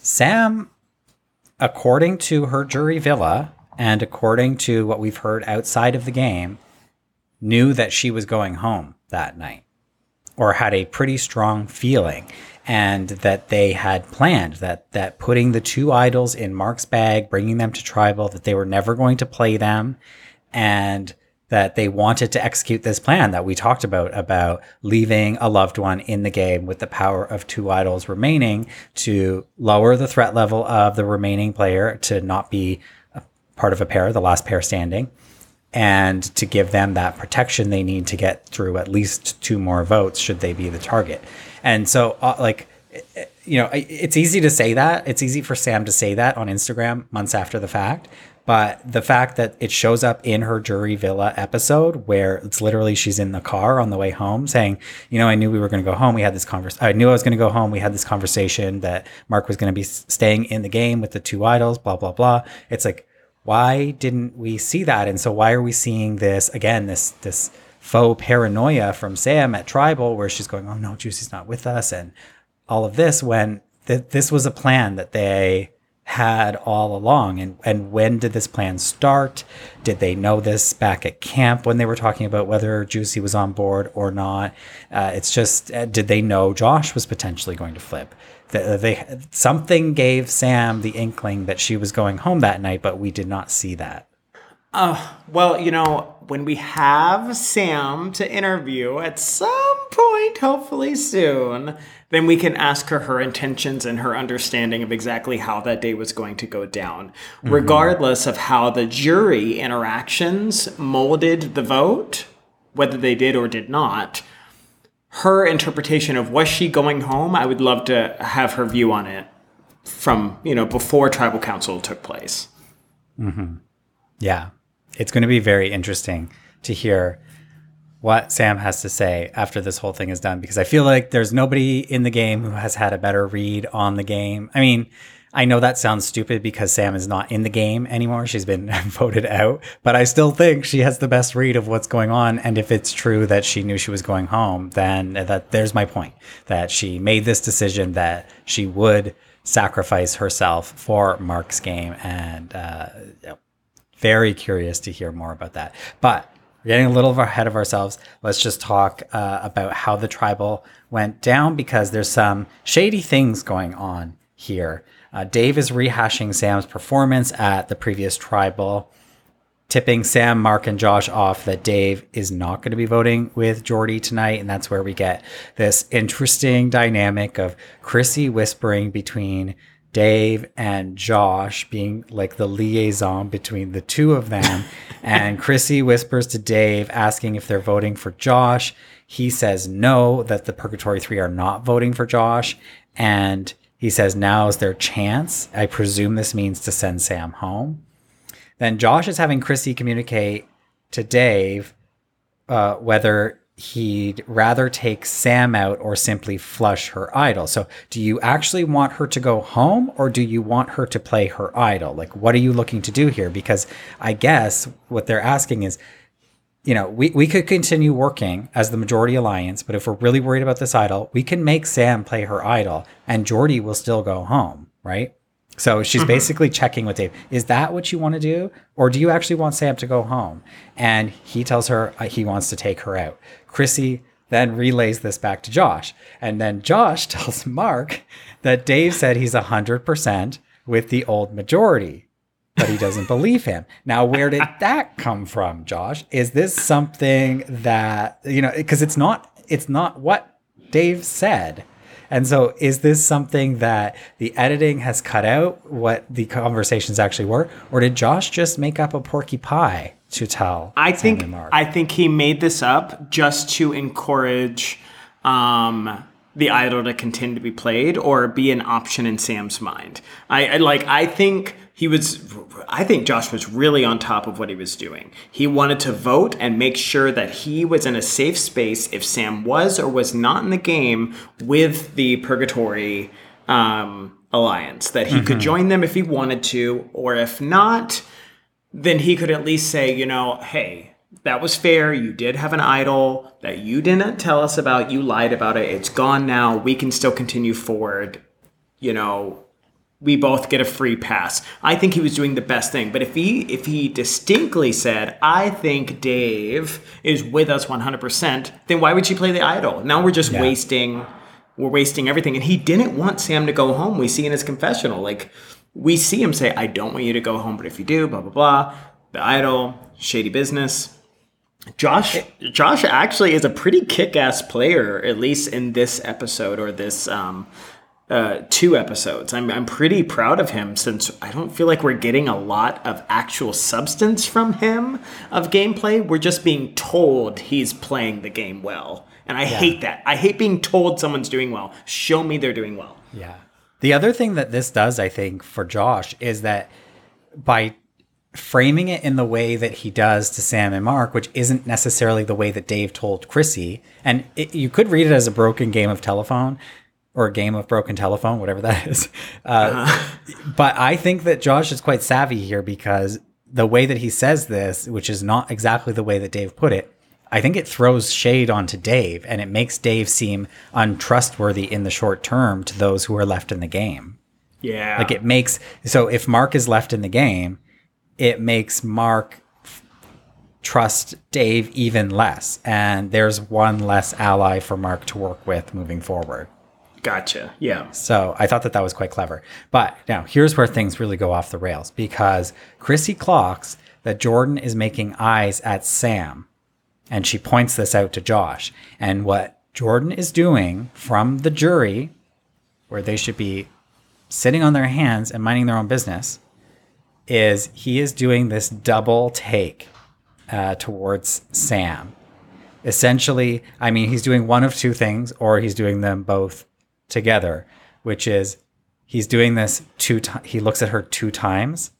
Sam, according to her jury villa and according to what we've heard outside of the game, knew that she was going home that night or had a pretty strong feeling and that they had planned that that putting the two idols in Mark's bag, bringing them to tribal, that they were never going to play them and that they wanted to execute this plan that we talked about about leaving a loved one in the game with the power of two idols remaining to lower the threat level of the remaining player to not be part of a pair, the last pair standing, and to give them that protection they need to get through at least two more votes should they be the target. And so, uh, like, you know, it's easy to say that. It's easy for Sam to say that on Instagram months after the fact. But the fact that it shows up in her jury villa episode, where it's literally she's in the car on the way home saying, you know, I knew we were going to go home. We had this conversation. I knew I was going to go home. We had this conversation that Mark was going to be staying in the game with the two idols, blah, blah, blah. It's like, why didn't we see that? And so why are we seeing this again, this, this faux paranoia from Sam at Tribal where she's going, oh no, Juicy's not with us. And all of this when th- this was a plan that they had all along and and when did this plan start did they know this back at camp when they were talking about whether juicy was on board or not uh, it's just uh, did they know josh was potentially going to flip Th- they something gave sam the inkling that she was going home that night but we did not see that uh, Well, you know, when we have Sam to interview at some point, hopefully soon, then we can ask her her intentions and her understanding of exactly how that day was going to go down, mm-hmm. regardless of how the jury interactions molded the vote, whether they did or did not. Her interpretation of was she going home, I would love to have her view on it from, you know, before tribal council took place. Mm-hmm. Yeah. It's going to be very interesting to hear what Sam has to say after this whole thing is done because I feel like there's nobody in the game who has had a better read on the game. I mean, I know that sounds stupid because Sam is not in the game anymore. She's been voted out, but I still think she has the best read of what's going on. And if it's true that she knew she was going home, then that there's my point that she made this decision that she would sacrifice herself for Mark's game. And, uh, very curious to hear more about that. But getting a little ahead of ourselves. Let's just talk uh, about how the tribal went down because there's some shady things going on here. Uh, Dave is rehashing Sam's performance at the previous tribal, tipping Sam, Mark, and Josh off that Dave is not going to be voting with Jordy tonight. And that's where we get this interesting dynamic of Chrissy whispering between Dave and Josh being like the liaison between the two of them. and Chrissy whispers to Dave, asking if they're voting for Josh. He says no, that the Purgatory Three are not voting for Josh. And he says now is their chance. I presume this means to send Sam home. Then Josh is having Chrissy communicate to Dave uh, whether he'd rather take Sam out or simply flush her idol. So, do you actually want her to go home or do you want her to play her idol? Like, what are you looking to do here? Because I guess what they're asking is, you know, we, we could continue working as the majority alliance, but if we're really worried about this idol, we can make Sam play her idol and Jordy will still go home, right? So she's basically checking with Dave. Is that what you want to do? Or do you actually want Sam to go home? And he tells her uh, he wants to take her out. Chrissy then relays this back to Josh. And then Josh tells Mark that Dave said he's 100% with the old majority, but he doesn't believe him. Now, where did that come from, Josh? Is this something that, you know, because it's not, it's not what Dave said. And so, is this something that the editing has cut out what the conversations actually were, or did Josh just make up a porky pie to tell? I think Mark? I think he made this up just to encourage um, the idol to continue to be played or be an option in Sam's mind. I, I like. I think he was. I think Josh was really on top of what he was doing. He wanted to vote and make sure that he was in a safe space if Sam was or was not in the game with the Purgatory um, Alliance. That he could join them if he wanted to, or if not then he could at least say, you know, hey, that was fair. You did have an idol that you didn't tell us about. You lied about it. It's gone now. We can still continue forward. You know, we both get a free pass. I think he was doing the best thing. But if he if he distinctly said, I think Dave is with us 100%, then why would she play the idol? Now we're just Yeah. wasting we're wasting everything. And he didn't want Sam to go home. We see in his confessional, like we see him say, I don't want you to go home, but if you do, blah blah blah. The idol, shady business. Josh Josh actually is a pretty kick-ass player, at least in this episode or this um uh, two episodes. I'm, I'm pretty proud of him since I don't feel like we're getting a lot of actual substance from him of gameplay. We're just being told he's playing the game well. And I hate that. I hate being told someone's doing well. Show me they're doing well. Yeah. The other thing that this does, I think, for Josh is that by framing it in the way that he does to Sam and Mark, which isn't necessarily the way that Dave told Chrissy, and it, you could read it as a broken game of telephone or a game of broken telephone, whatever that is. Uh, But I think that Josh is quite savvy here because the way that he says this, which is not exactly the way that Dave put it, I think it throws shade onto Dave and it makes Dave seem untrustworthy in the short term to those who are left in the game. Yeah. Like it makes so if Mark is left in the game, it makes Mark trust Dave even less, and there's one less ally for Mark to work with moving forward. Gotcha. Yeah. So I thought that that was quite clever. But now here's where things really go off the rails because Chrissy clocks that Jordan is making eyes at Sam, and she points this out to Josh. And what Jordan is doing from the jury, where they should be sitting on their hands and minding their own business, is he is doing this double take uh, towards Sam. Essentially, I mean, he's doing one of two things, or he's doing them both together, which is he's doing this two times. He looks at her two times,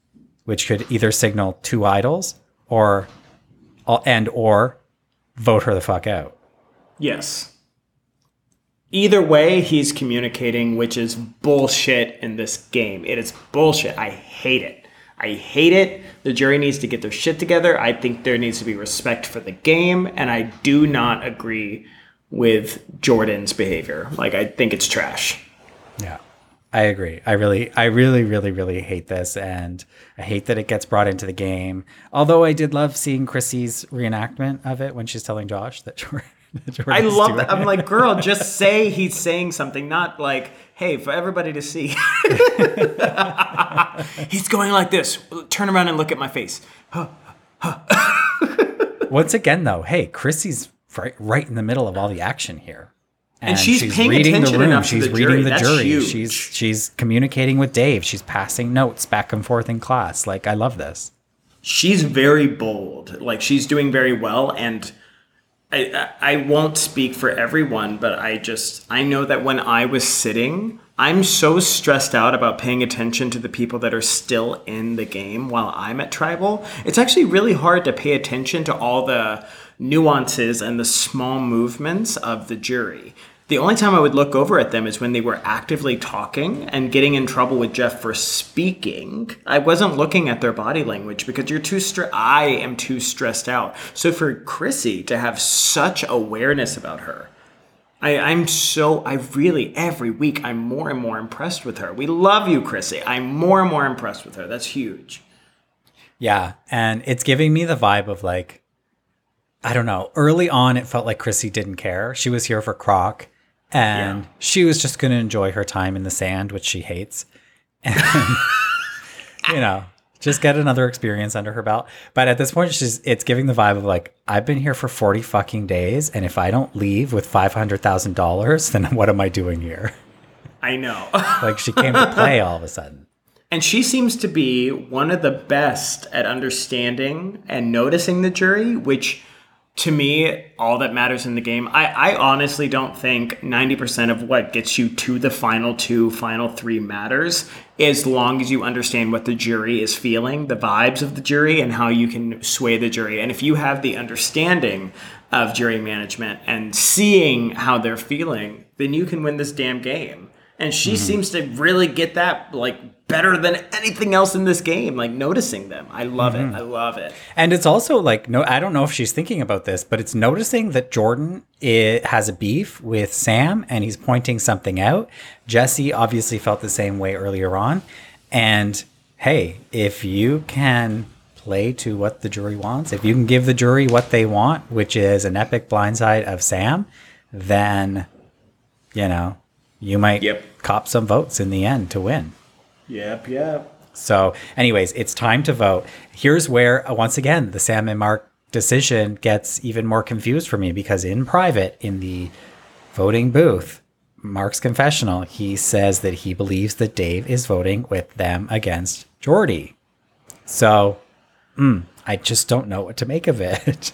which could either signal two idols or uh, and or vote her the fuck out. Yes. Either way, he's communicating, which is bullshit in this game. It is bullshit. I hate it. I hate it. The jury needs to get their shit together. I think there needs to be respect for the game, and I do not agree with Jordan's behavior. Like, I think it's trash. Yeah. I agree. I really, I really, really, really hate this, and I hate that it gets brought into the game. Although I did love seeing Chrissy's reenactment of it when she's telling Josh that Jordan. I love that. I'm like, girl, just say he's saying something, not like, hey, for everybody to see. he's going like this. Turn around and look at my face. Once again, though, hey, Chrissy's right, right in the middle of all the action here. And she's paying attention enough to She's the reading the That's jury. huge. She's she's communicating with Dave. She's passing notes back and forth in class. Like I love this. she's very bold. Like she's doing very well, and I I won't speak for everyone, but I just I know that when I was sitting, I'm so stressed out about paying attention to the people that are still in the game while I'm at tribal. It's actually really hard to pay attention to all the nuances and the small movements of the jury. The only time I would look over at them is when they were actively talking and getting in trouble with Jeff for speaking. I wasn't looking at their body language because you're too stre- I am too stressed out. So for Chrissy to have such awareness about her, I, I'm so I really every week I'm more and more impressed with her. We love you, Chrissy. I'm more and more impressed with her. That's huge. Yeah, and it's giving me the vibe of like, I don't know. Early on, it felt like Chrissy didn't care. She was here for Croc, and Yeah. she was just going to enjoy her time in the sand, which she hates. And, you know, just get another experience under her belt. But at this point, she's it's giving the vibe of like, I've been here for forty fucking days, and if I don't leave with five hundred thousand dollars, then what am I doing here? I know. Like she came to play all of a sudden. And she seems to be one of the best at understanding and noticing the jury, which to me, all that matters in the game. I, I honestly don't think 90% of what gets you to the final two, final three matters, as long as you understand what the jury is feeling, the vibes of the jury, and how you can sway the jury. And if you have the understanding of jury management and seeing how they're feeling, then you can win this damn game. And she mm-hmm. seems to really get that like better than anything else in this game, like noticing them. I love it. Mm-hmm. I love it. And it's also like no, I don't know if she's thinking about this, but it's noticing that Jordan it has a beef with Sam, and he's pointing something out. Jesse obviously felt the same way earlier on, and hey, if you can play to what the jury wants, if you can give the jury what they want, which is an epic blindside of Sam, then you know you might Yep. cop some votes in the end to win. Yep, yep. So, anyways, it's time to vote. Here's where, uh, once again, the Sam and Mark decision gets even more confused for me because in private, in the voting booth, Mark's confessional, he says that he believes that Dave is voting with them against Jordy. So, mm, I just don't know what to make of it.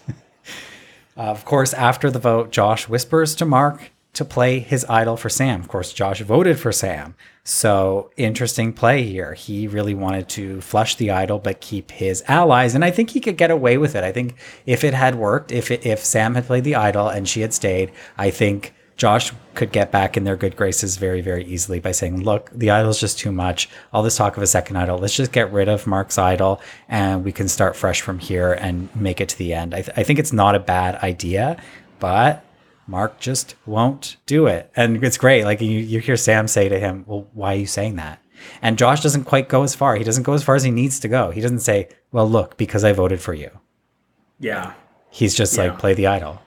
of course, after the vote, Josh whispers to Mark to play his idol for Sam. Of course, Josh voted for Sam. So, interesting play here. He really wanted to flush the idol but keep his allies, and I think he could get away with it. I think if it had worked, if it, if Sam had played the idol and she had stayed, I think Josh could get back in their good graces very, very easily by saying, Look, the idol's just too much. All this talk of a second idol, let's just get rid of Mark's idol and we can start fresh from here and make it to the end. I, th- I think it's not a bad idea, but Mark just won't do it. And it's great. Like you, you hear Sam say to him, Well, why are you saying that? And Josh doesn't quite go as far. He doesn't go as far as he needs to go. He doesn't say, Well, look, because I voted for you. Yeah. He's just Yeah. like, Play the idol.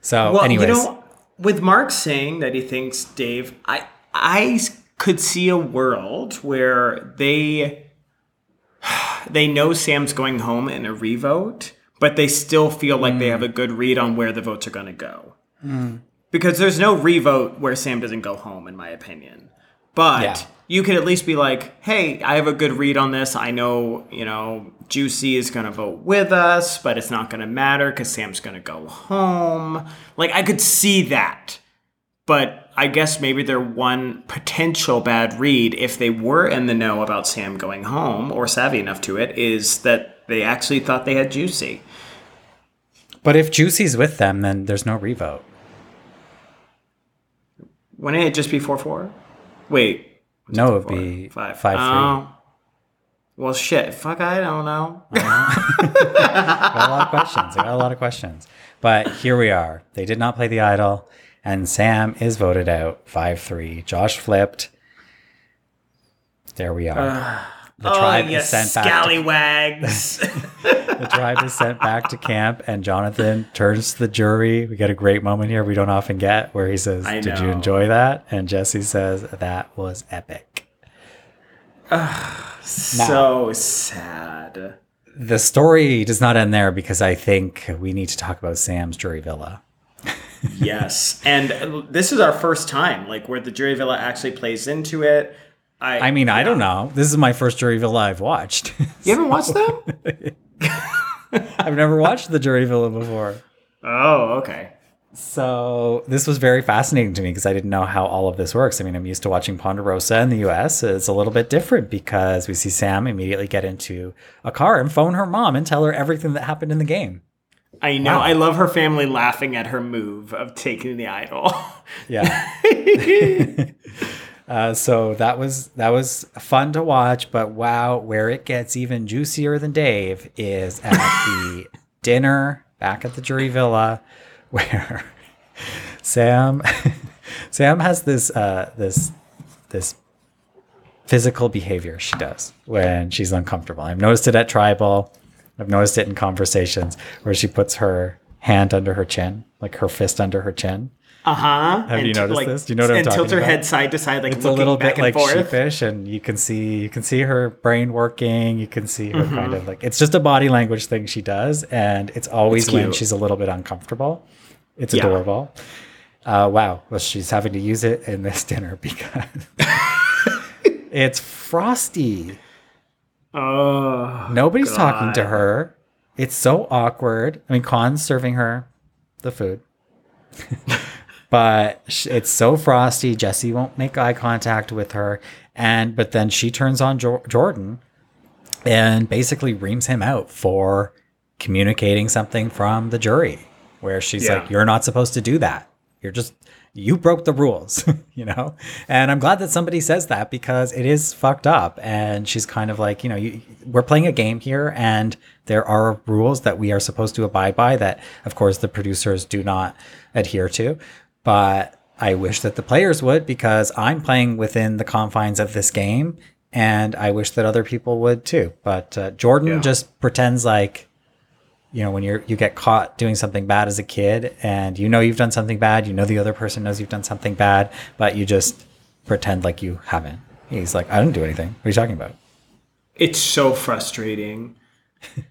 So, Well, anyways. you know, with Mark saying that he thinks Dave, I I could see a world where they they know Sam's going home in a revote, but they still feel like they mm. have a good read on where the votes are going to go. Mm. Because there's no revote where Sam doesn't go home, in my opinion. But Yeah. you could at least be like, hey, I have a good read on this. I know, you know, Juicy is going to vote with us, but it's not going to matter because Sam's going to go home. Like, I could see that. But I guess maybe their one potential bad read, if they were in the know about Sam going home or savvy enough to it, is that they actually thought they had Juicy. But if Juicy's with them, then there's no revote. Wouldn't it just be 4 4? Wait. No, it, it would be five. five, three. Oh. Well, shit. Fuck, I don't know. I uh-huh. got a lot of questions. I got a lot of questions. But here we are. They did not play the idol, and Sam is voted out 5 3. Josh flipped. There we are. Uh, the oh, tribe oh, you is sent back. To, scallywags. the tribe is sent back to camp, and Jonathan turns to the jury. We get a great moment here we don't often get where he says, Did you enjoy that? And Jesse says, That was epic. so sad. The story does not end there because I think we need to talk about Sam's jury villa. Yes. And this is our first time, like, where the jury villa actually plays into it. I, I mean, I don't know. This is my first jury villa I've watched. You haven't watched them? I've never watched the jury villa before. oh, okay. So this was very fascinating to me because I didn't know how all of this works. I mean, I'm used to watching Ponderosa in the US. It's a little bit different because we see Sam immediately get into a car and phone her mom and tell her everything that happened in the game. I know. Wow. I love her family laughing at her move of taking the idol. Yeah. uh, so that was that was fun to watch, but wow, where it gets even juicier than Dave is at the dinner back at the jury villa, where Sam Sam has this uh, this this physical behavior she does when she's uncomfortable. I've noticed it at tribal. I've noticed it in conversations where she puts her hand under her chin, like her fist under her chin. Uh huh. Have you noticed this? Do you know what I'm talking about? and tilt her head side to side, like it's a little back bit like and forth. sheepish and you can see you can see her brain working you can see her Mm-hmm. kind of like it's just a body language thing she does and it's always It's when she's a little bit uncomfortable it's Yeah. adorable uh, wow well she's having to use it in this dinner because it's frosty Oh, nobody's talking to her it's so awkward i mean Khan's serving her the food but it's so frosty. Jesse won't make eye contact with her, and but then she turns on jo- Jordan and basically reams him out for communicating something from the jury, where she's Yeah. like, "You're not supposed to do that. You're just." You broke the rules, you know? And I'm glad that somebody says that because it is fucked up. And she's kind of like, you know, you, we're playing a game here and there are rules that we are supposed to abide by that, of course, the producers do not adhere to but I wish that the players would because I'm playing within the confines of this game, and I wish that other people would too. But uh, Jordan Yeah. just pretends like, you know, when you're you get caught doing something bad as a kid, and you know you've done something bad, you know the other person knows you've done something bad, but you just pretend like you haven't. He's like, I didn't do anything. What are you talking about? it's so frustrating.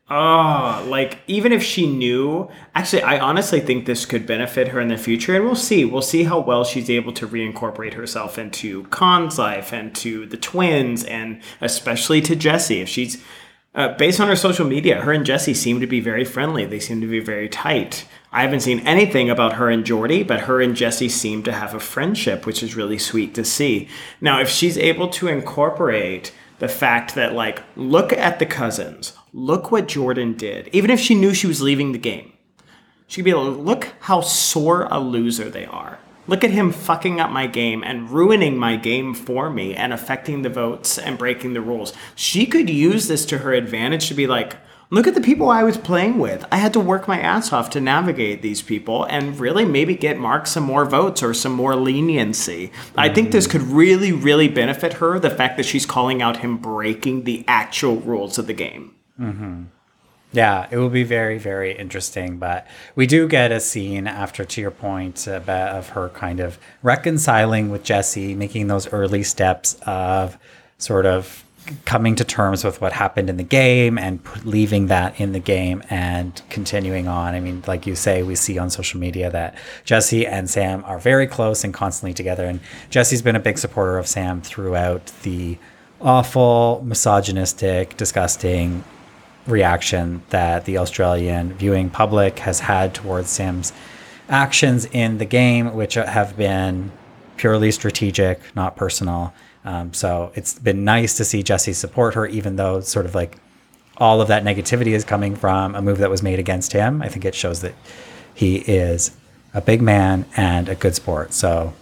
Oh, like even if she knew, actually, I honestly think this could benefit her in the future, and we'll see. We'll see how well she's able to reincorporate herself into Khan's life and to the twins, and especially to Jesse. If she's uh, based on her social media, her and Jesse seem to be very friendly. They seem to be very tight. I haven't seen anything about her and Jordy, but her and Jesse seem to have a friendship, which is really sweet to see. Now, if she's able to incorporate the fact that, like, look at the cousins, look what Jordan did, even if she knew she was leaving the game, she'd be to look how sore a loser they are. Look at him fucking up my game and ruining my game for me and affecting the votes and breaking the rules. She could use this to her advantage to be like, look at the people I was playing with. I had to work my ass off to navigate these people and really maybe get Mark some more votes or some more leniency. I think this could really, really benefit her the fact that she's calling out him breaking the actual rules of the game. Mm-hmm. Yeah, it will be very, very interesting. But we do get a scene after, to your point, uh, about, of her kind of reconciling with Jesse, making those early steps of sort of coming to terms with what happened in the game and p- leaving that in the game and continuing on. I mean, like you say, we see on social media that Jesse and Sam are very close and constantly together. And Jesse's been a big supporter of Sam throughout the awful, misogynistic, disgusting reaction that the Australian viewing public has had towards Sam's actions in the game, which have been purely strategic, not personal. Um, so it's been nice to see Jesse support her, even though sort of like all of that negativity is coming from a move that was made against him. I think it shows that he is a big man and a good sport. So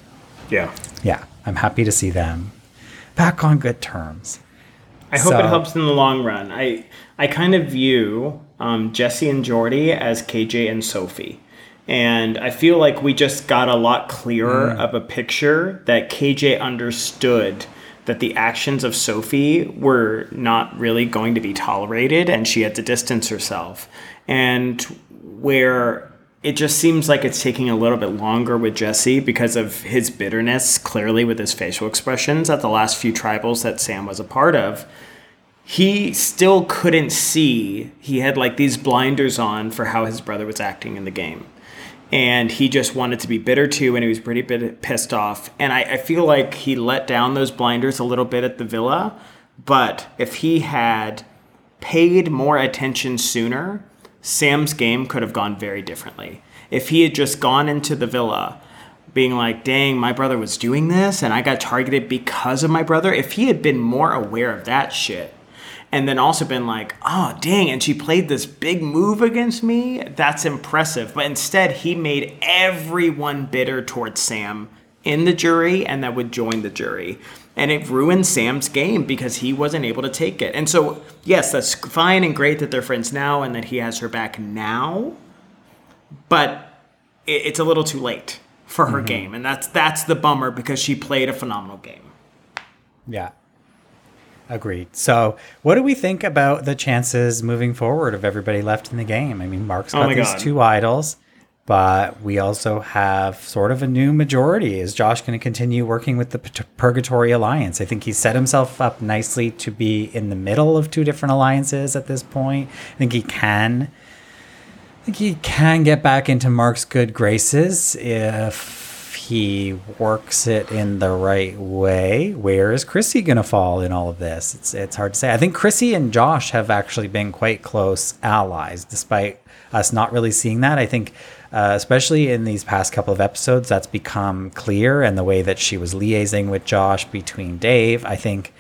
Yeah. yeah, I'm happy to see them back on good terms. I hope So- it helps in the long run. I I kind of view um, Jesse and Jordy as KJ and Sophie. And I feel like we just got a lot clearer mm. of a picture that KJ understood that the actions of Sophie were not really going to be tolerated and she had to distance herself. And where it just seems like it's taking a little bit longer with Jesse because of his bitterness, clearly with his facial expressions at the last few tribals that Sam was a part of he still couldn't see. He had like these blinders on for how his brother was acting in the game. And he just wanted to be bitter too, and he was pretty bit pissed off. And I, I feel like he let down those blinders a little bit at the villa. But if he had paid more attention sooner, Sam's game could have gone very differently. If he had just gone into the villa being like, dang, my brother was doing this and I got targeted because of my brother, if he had been more aware of that shit, and then also been like, oh, dang, and she played this big move against me. That's impressive. But instead, he made everyone bitter towards Sam in the jury and that would join the jury. And it ruined Sam's game because he wasn't able to take it. And so, yes, that's fine and great that they're friends now and that he has her back now. But it's a little too late for her mm-hmm. game. And that's that's the bummer because she played a phenomenal game. Yeah. Agreed. So, what do we think about the chances moving forward of everybody left in the game? I mean, Mark's oh got my these God. two idols, but we also have sort of a new majority. Is Josh going to continue working with the P- Purgatory Alliance? I think he set himself up nicely to be in the middle of two different alliances at this point. I think he can. I think he can get back into Mark's good graces if he works it in the right way. Where is Chrissy gonna fall in all of this? It's it's hard to say. I think Chrissy and Josh have actually been quite close allies, despite us not really seeing that. I think, uh, especially in these past couple of episodes, that's become clear, and the way that she was liaising with Josh between Dave. I think.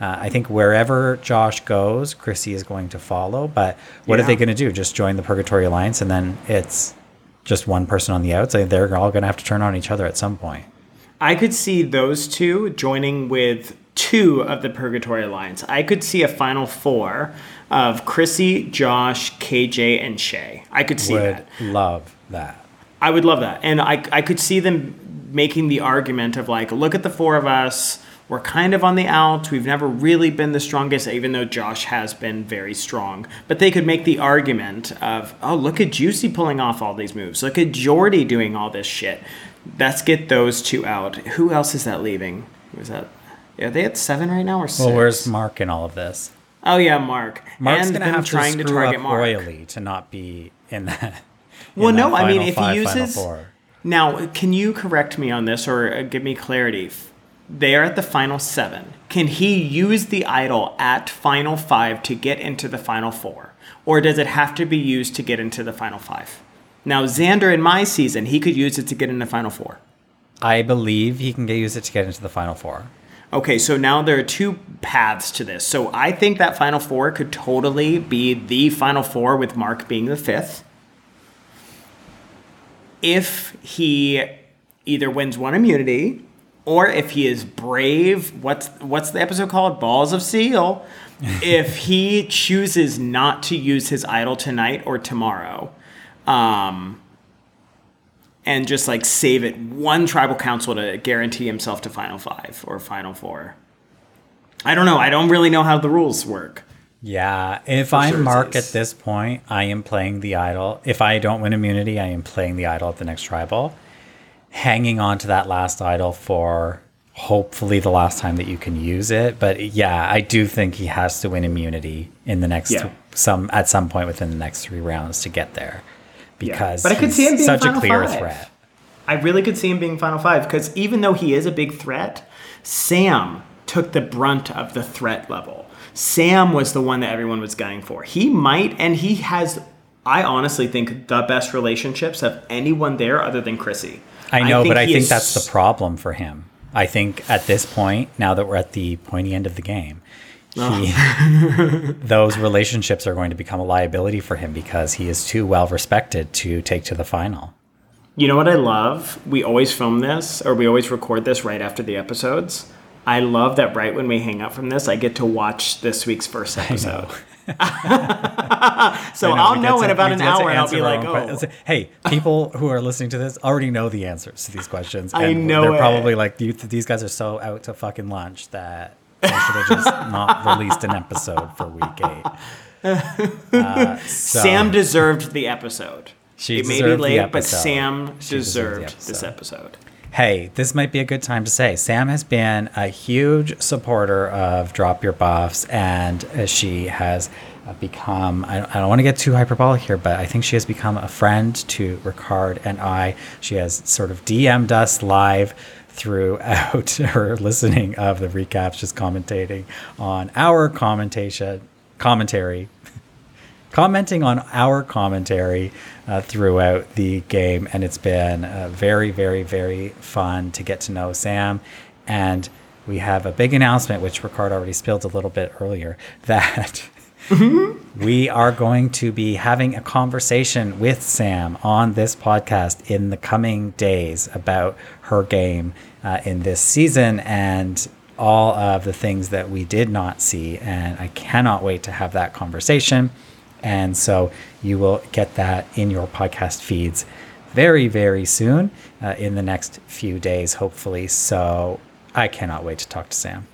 Uh, I think wherever Josh goes, Chrissy is going to follow. But what are they going to do? Just join the Purgatory Alliance, and then it's just one person on the outside. They're all going to have to turn on each other at some point. I could see those two joining with two of the Purgatory Alliance. I could see a final four of Chrissy, Josh, KJ, and Shay. I could see Would that. love that. I would love that. And I, I could see them making the argument of like, look at the four of us. We're kind of on the out. We've never really been the strongest, even though Josh has been very strong. But they could make the argument of, oh, look at Juicy pulling off all these moves. Look at Jordy doing all this shit. Let's get those two out. Who else is that leaving? Who's that? Are they at seven right now or six? Well, where's Mark in all of this? Oh yeah, Mark. Mark's and going to have to trying to screw target up Mark. royally to not be in that. in Well, that no, I mean, if he five, uses now, can you correct me on this or uh, give me clarity? They are at the final seven. Can he use the idol at final five to get into the final four, or does it have to be used to get into the final five? Now, Xander in my season, he could use it to get into the final four. I believe he can get, use it to get into the final four. Okay, so now there are two paths to this. So I think that final four could totally be the final four with Mark being the fifth. If he either wins one immunity or if he is brave, what's what's the episode called? Balls of Seal. if he chooses not to use his idol tonight or tomorrow, um, and just like save it one tribal council to guarantee himself to final five or final four. I don't know. I don't really know how the rules work. Yeah, if sure I'm it's Mark at this point, I am playing the idol. If I don't win immunity, I am playing the idol at the next tribal, hanging on to that last idol for hopefully the last time that you can use it. But yeah, I do think he has to win immunity in the next Yeah. some at some point within the next three rounds to get there, because But I could see him being such a final clear five. threat. I really could see him being final five because even though he is a big threat, Sam took the brunt of the threat level. Sam was the one that everyone was gunning for. He might, and he has. I honestly think the best relationships of anyone there other than Chrissy. I know, but I think is- that's the problem for him. I think at this point, now that we're at the pointy end of the game, he, oh. those relationships are going to become a liability for him because he is too well respected to take to the final. You know what I love? We always film this, or we always record this right after the episodes. I love that right when we hang up from this, I get to watch this week's first episode. so I I'll know in about an hour, and I'll be like, "Oh, Hey, people who are listening to this already know the answers to these questions. I and know They're it. probably like, these guys are so out to fucking lunch that I should have just not released an episode for week eight. Uh, so- Sam deserved the episode. She it may be late, but. Sam She deserved deserved this episode. Hey, this might be a good time to say Sam has been a huge supporter of Drop Your Buffs, and uh, she has uh, become, I don't, I don't want to get too hyperbolic here, but I think she has become a friend to Ricard and I. She has sort of DM'd us live throughout her listening of the recaps, just commentating on our commentation, commentary commenting on our commentary uh, throughout the game, and it's been uh, very, very, very fun to get to know Sam. And we have a big announcement, which Ricard already spilled a little bit earlier, that we are going to be having a conversation with Sam on this podcast in the coming days about her game uh, in this season and all of the things that we did not see. And I cannot wait to have that conversation. And so you will get that in your podcast feeds very, very soon uh, in the next few days, hopefully. So I cannot wait to talk to Sam.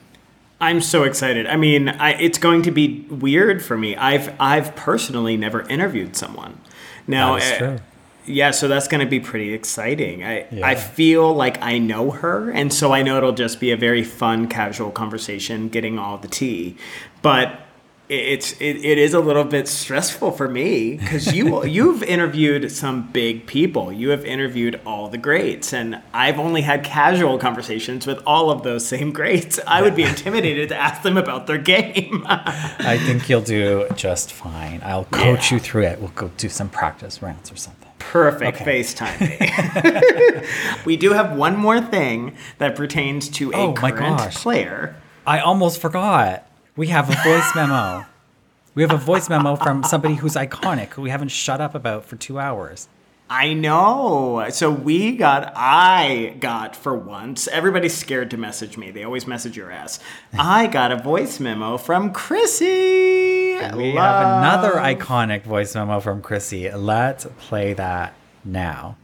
I'm so excited. I mean, I, it's going to be weird for me. I've I've personally never interviewed someone. Now, uh, yeah, so that's going to be pretty exciting. I Yeah. I feel like I know her, and so I know it'll just be a very fun, casual conversation, getting all the tea. But it's it, it is a little bit stressful for me because you you've interviewed some big people. You have interviewed all the greats, and I've only had casual conversations with all of those same greats. I would be intimidated to ask them about their game. I think you'll do just fine. I'll coach Yeah. you through it. We'll go do some practice rounds or something. Perfect Okay. FaceTime. we do have one more thing that pertains to a Oh my current player. I almost forgot. We have a voice memo. We have a voice memo from somebody who's iconic, who we haven't shut up about for two hours. I know. So we got, I got for once, everybody's scared to message me. They always message your ass. I got a voice memo from Chrissy. We Love. have another iconic voice memo from Chrissy. Let's play that now.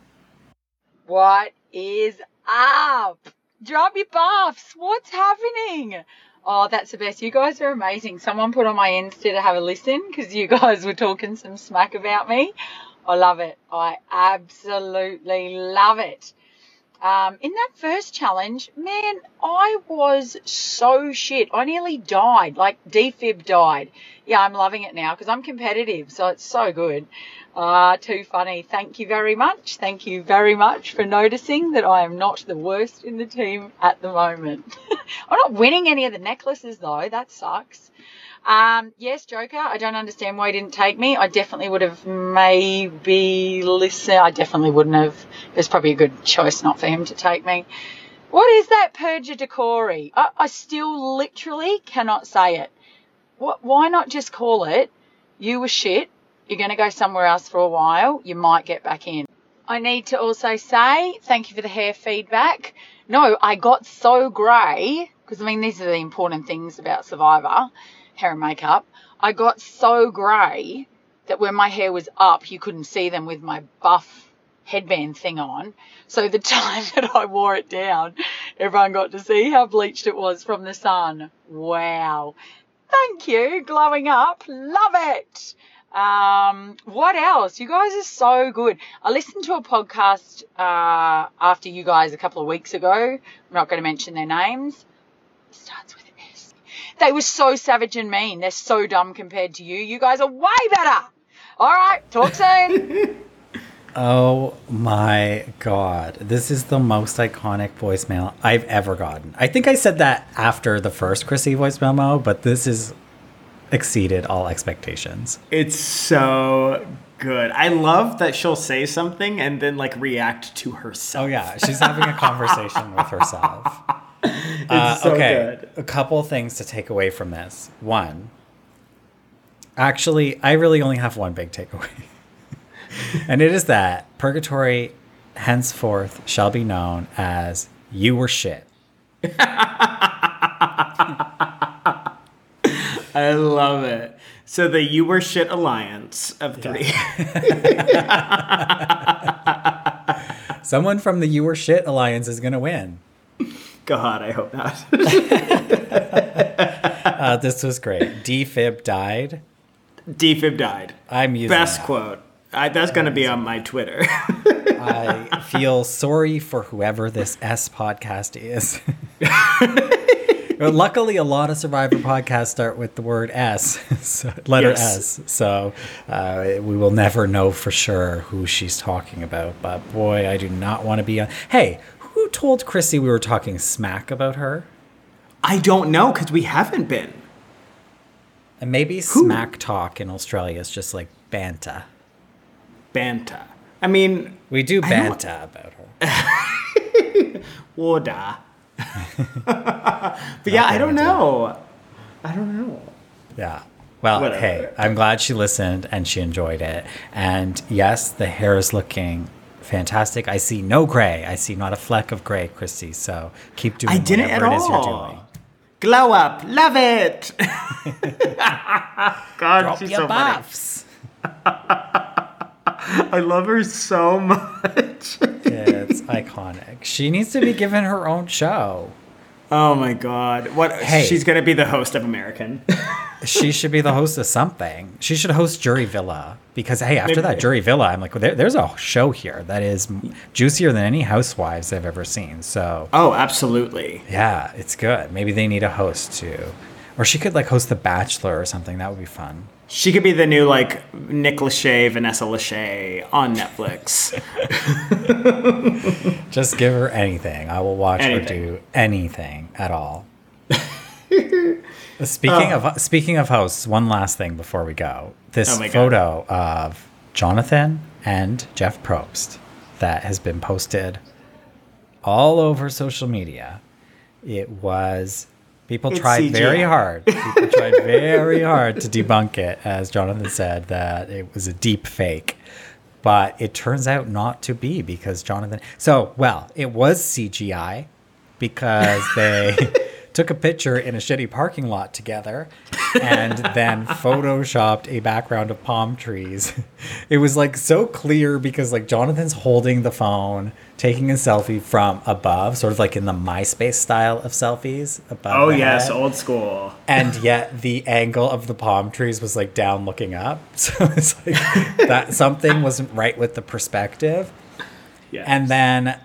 What is up? Drop your buffs. What's happening? Oh, that's the best. You guys are amazing. Someone put on my Insta to have a listen because you guys were talking some smack about me. I love it. I absolutely love it. Um, in that first challenge, man, I was so shit. I nearly died. Like defib died. Yeah, I'm loving it now because I'm competitive, so it's so good. Ah, too funny. Thank you very much. Thank you very much for noticing that I am not the worst in the team at the moment. I'm not winning any of the necklaces though. That sucks. Um, yes, Joker. I don't understand why he didn't take me. I definitely would have maybe listened. I definitely wouldn't have. It was probably a good choice not for him to take me. What is that Purger Decory? I, I still literally cannot say it. What, why not just call it, you were shit, you're going to go somewhere else for a while, you might get back in. I need to also say thank you for the hair feedback. No, I got so grey, because I mean, these are the important things about Survivor, hair and makeup. I got so grey that when my hair was up, you couldn't see them with my buff headband thing on. So the time that I wore it down, everyone got to see how bleached it was from the sun. Wow. Thank you. Glowing up. Love it. Um, what else? You guys are so good. I listened to a podcast uh, after you guys a couple of weeks ago. I'm not going to mention their names. Starts with S. They were so savage and mean. They're so dumb compared to you. You guys are way better. All right. Talk soon. Oh my god. This is the most iconic voicemail I've ever gotten. I think I said that after the first Chrissy voice memo, but this is exceeded all expectations. It's so good. I love that she'll say something and then like react to herself. Oh yeah, she's having a conversation with herself. Uh, so okay, good. a couple things to take away from this. One, actually, I really only have one big takeaway, and it is that purgatory henceforth shall be known as "you were shit." I love it. So the You Were Shit Alliance of three. Someone from the "you were shit" alliance is gonna win. God, I hope not. Uh, this was great. Defib died. Defib died. I'm using Best that. quote. I, that's going to be on my Twitter. I feel sorry for whoever this S podcast is. Luckily, a lot of Survivor podcasts start with the word S, so, letter Yes. S. So uh, we will never know for sure who she's talking about. But boy, I do not want to be on. Hey, who told Chrissy we were talking smack about her? I don't know because we haven't been. And maybe smack talk in Australia is just like banta. Banta. I mean, We do banta about her. Woda. But yeah, I don't know. I don't know. Yeah. Well, Whatever. hey, I'm glad she listened and she enjoyed it. And yes, the hair is looking fantastic. I see no gray. I see not a fleck of gray, Christy. So keep doing I didn't at it is you're all. doing. Glow up, love it. God, Drop she's your so buffs. I love her so much. It's iconic. She needs to be given her own show. oh my God, what? Hey. She's gonna be the host of American. She should be the host of something. She should host Jury Villa because hey, after Maybe. that Jury Villa, I'm like, well, there, there's a show here that is juicier than any Housewives I've ever seen. So oh, absolutely. yeah, it's good. Maybe they need a host too, or she could like host The Bachelor or something. That would be fun. She could be the new like Nick Lachey, Vanessa Lachey on Netflix. Just give her anything. I will watch her do anything at all. speaking oh. of speaking of hosts, one last thing before we go. This Oh God. photo of Jonathan and Jeff Probst that has been posted all over social media. It was people It's tried very hard. People tried very hard to debunk it, as Jonathan said that it was a deep fake. But it turns out not to be because Jonathan. So, well, it was CGI because they took a picture in a shitty parking lot together and then photoshopped a background of palm trees. It was like so clear because like Jonathan's holding the phone, taking a selfie from above, sort of like in the MySpace style of selfies above. Oh yes, head old school. and yet the angle of the palm trees was like down looking up so it's like that something wasn't right with the perspective Yes. and then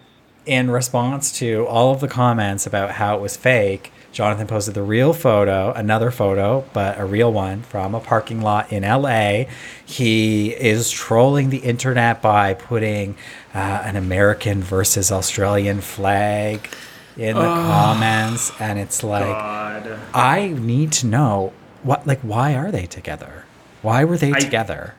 in response to all of the comments about how it was fake jonathan posted the real photo another photo but a real one from a parking lot in la he is trolling the internet by putting uh, an american versus australian flag in the comments and it's like God. I need to know what like why are they together? Why were they I- together?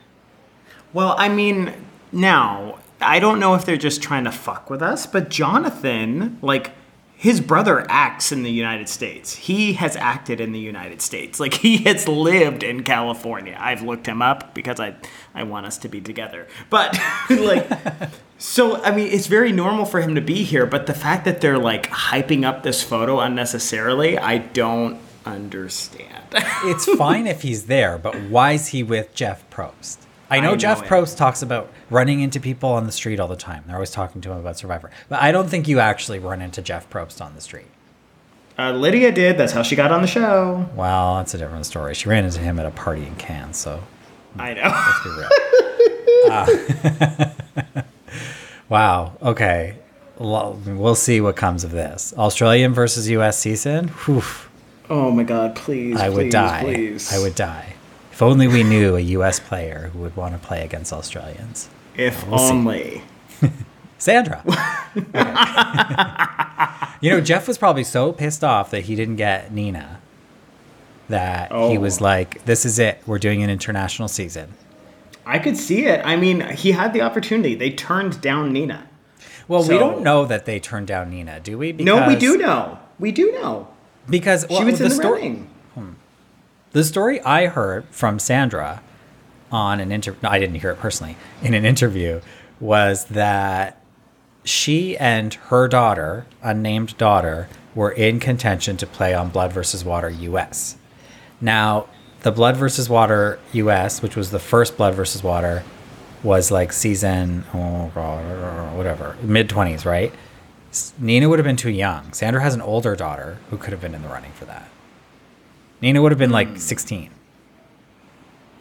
Well, I mean, now I don't know if they're just trying to fuck with us, but Jonathan, like, his brother acts in the United States. He has acted in the United States. Like he has lived in California. I've looked him up because I I want us to be together. But like so I mean it's very normal for him to be here, but the fact that they're like hyping up this photo unnecessarily, I don't understand. It's fine if he's there, but why is he with Jeff Probst? I know I know Jeff it. Probst talks about running into people on the street all the time. They're always talking to him about Survivor. But I don't think you actually run into Jeff Probst on the street. Uh, Lydia did. That's how she got on the show. Well, that's a different story. She ran into him at a party in Cannes, so I know. let's be real. Uh, wow. Okay. Well, see what comes of this. Australian versus U.S. season. Whew. Oh my god, please. I would die. Please. I would die. If only we knew a U.S. player who would want to play against Australians. If We'll only. Sandra. You know, Jeff was probably so pissed off that he didn't get Nina that he Oh. was like, "This is it. We're doing an international season." I could see it. I mean, he had the opportunity. They turned down Nina. Well, we don't know that they turned down Nina, do we? no, we do know. We do know. Because well, she was the in the story. running. Hmm. The story I heard from Sandra on an interview, no, I didn't hear it personally, in an interview, was that she and her daughter, unnamed daughter, were in contention to play on Blood versus Water US. Now, the Blood versus Water US, which was the first Blood versus Water, was like season, oh, God, whatever, mid 20s, right? Nina would have been too young. Sandra has an older daughter who could have been in the running for that. Nina would have been like hmm. 16.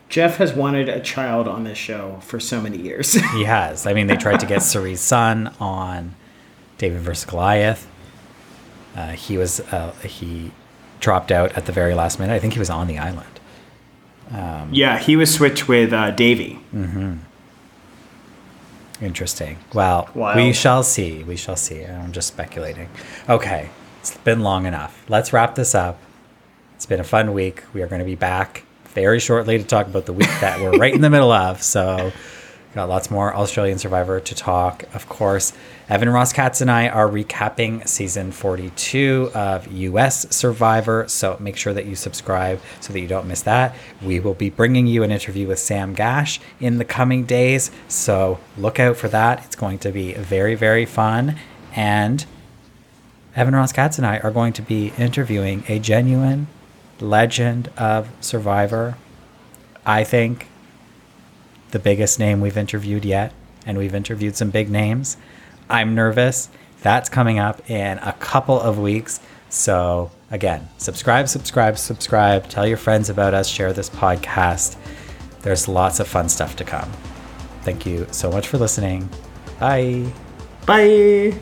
Jeff has wanted a child on this show for so many years. He has. I mean, they tried to get Cerie's son on David versus Goliath. Uh, he was uh, he dropped out at the very last minute. I think he was on the island. yeah, he was switched with uh, Davey. Interesting. Well, we shall see. We shall see. I'm just speculating. Okay, it's been long enough. Let's wrap this up. It's been a fun week. We are going to be back very shortly to talk about the week that we're right in the middle of. So Got lots more Australian Survivor to talk. Of course, Evan Ross Katz and I are recapping season 42 of US Survivor. So make sure that you subscribe so that you don't miss that. We will be bringing you an interview with Sam Gash in the coming days. So look out for that. It's going to be very, very fun. And Evan Ross Katz and I are going to be interviewing a genuine legend of Survivor. I think the biggest name we've interviewed yet, and we've interviewed some big names. I'm nervous. That's coming up in a couple of weeks. So, again, subscribe, subscribe, subscribe. Tell your friends about us. Share this podcast. There's lots of fun stuff to come. Thank you so much for listening. Bye. Bye.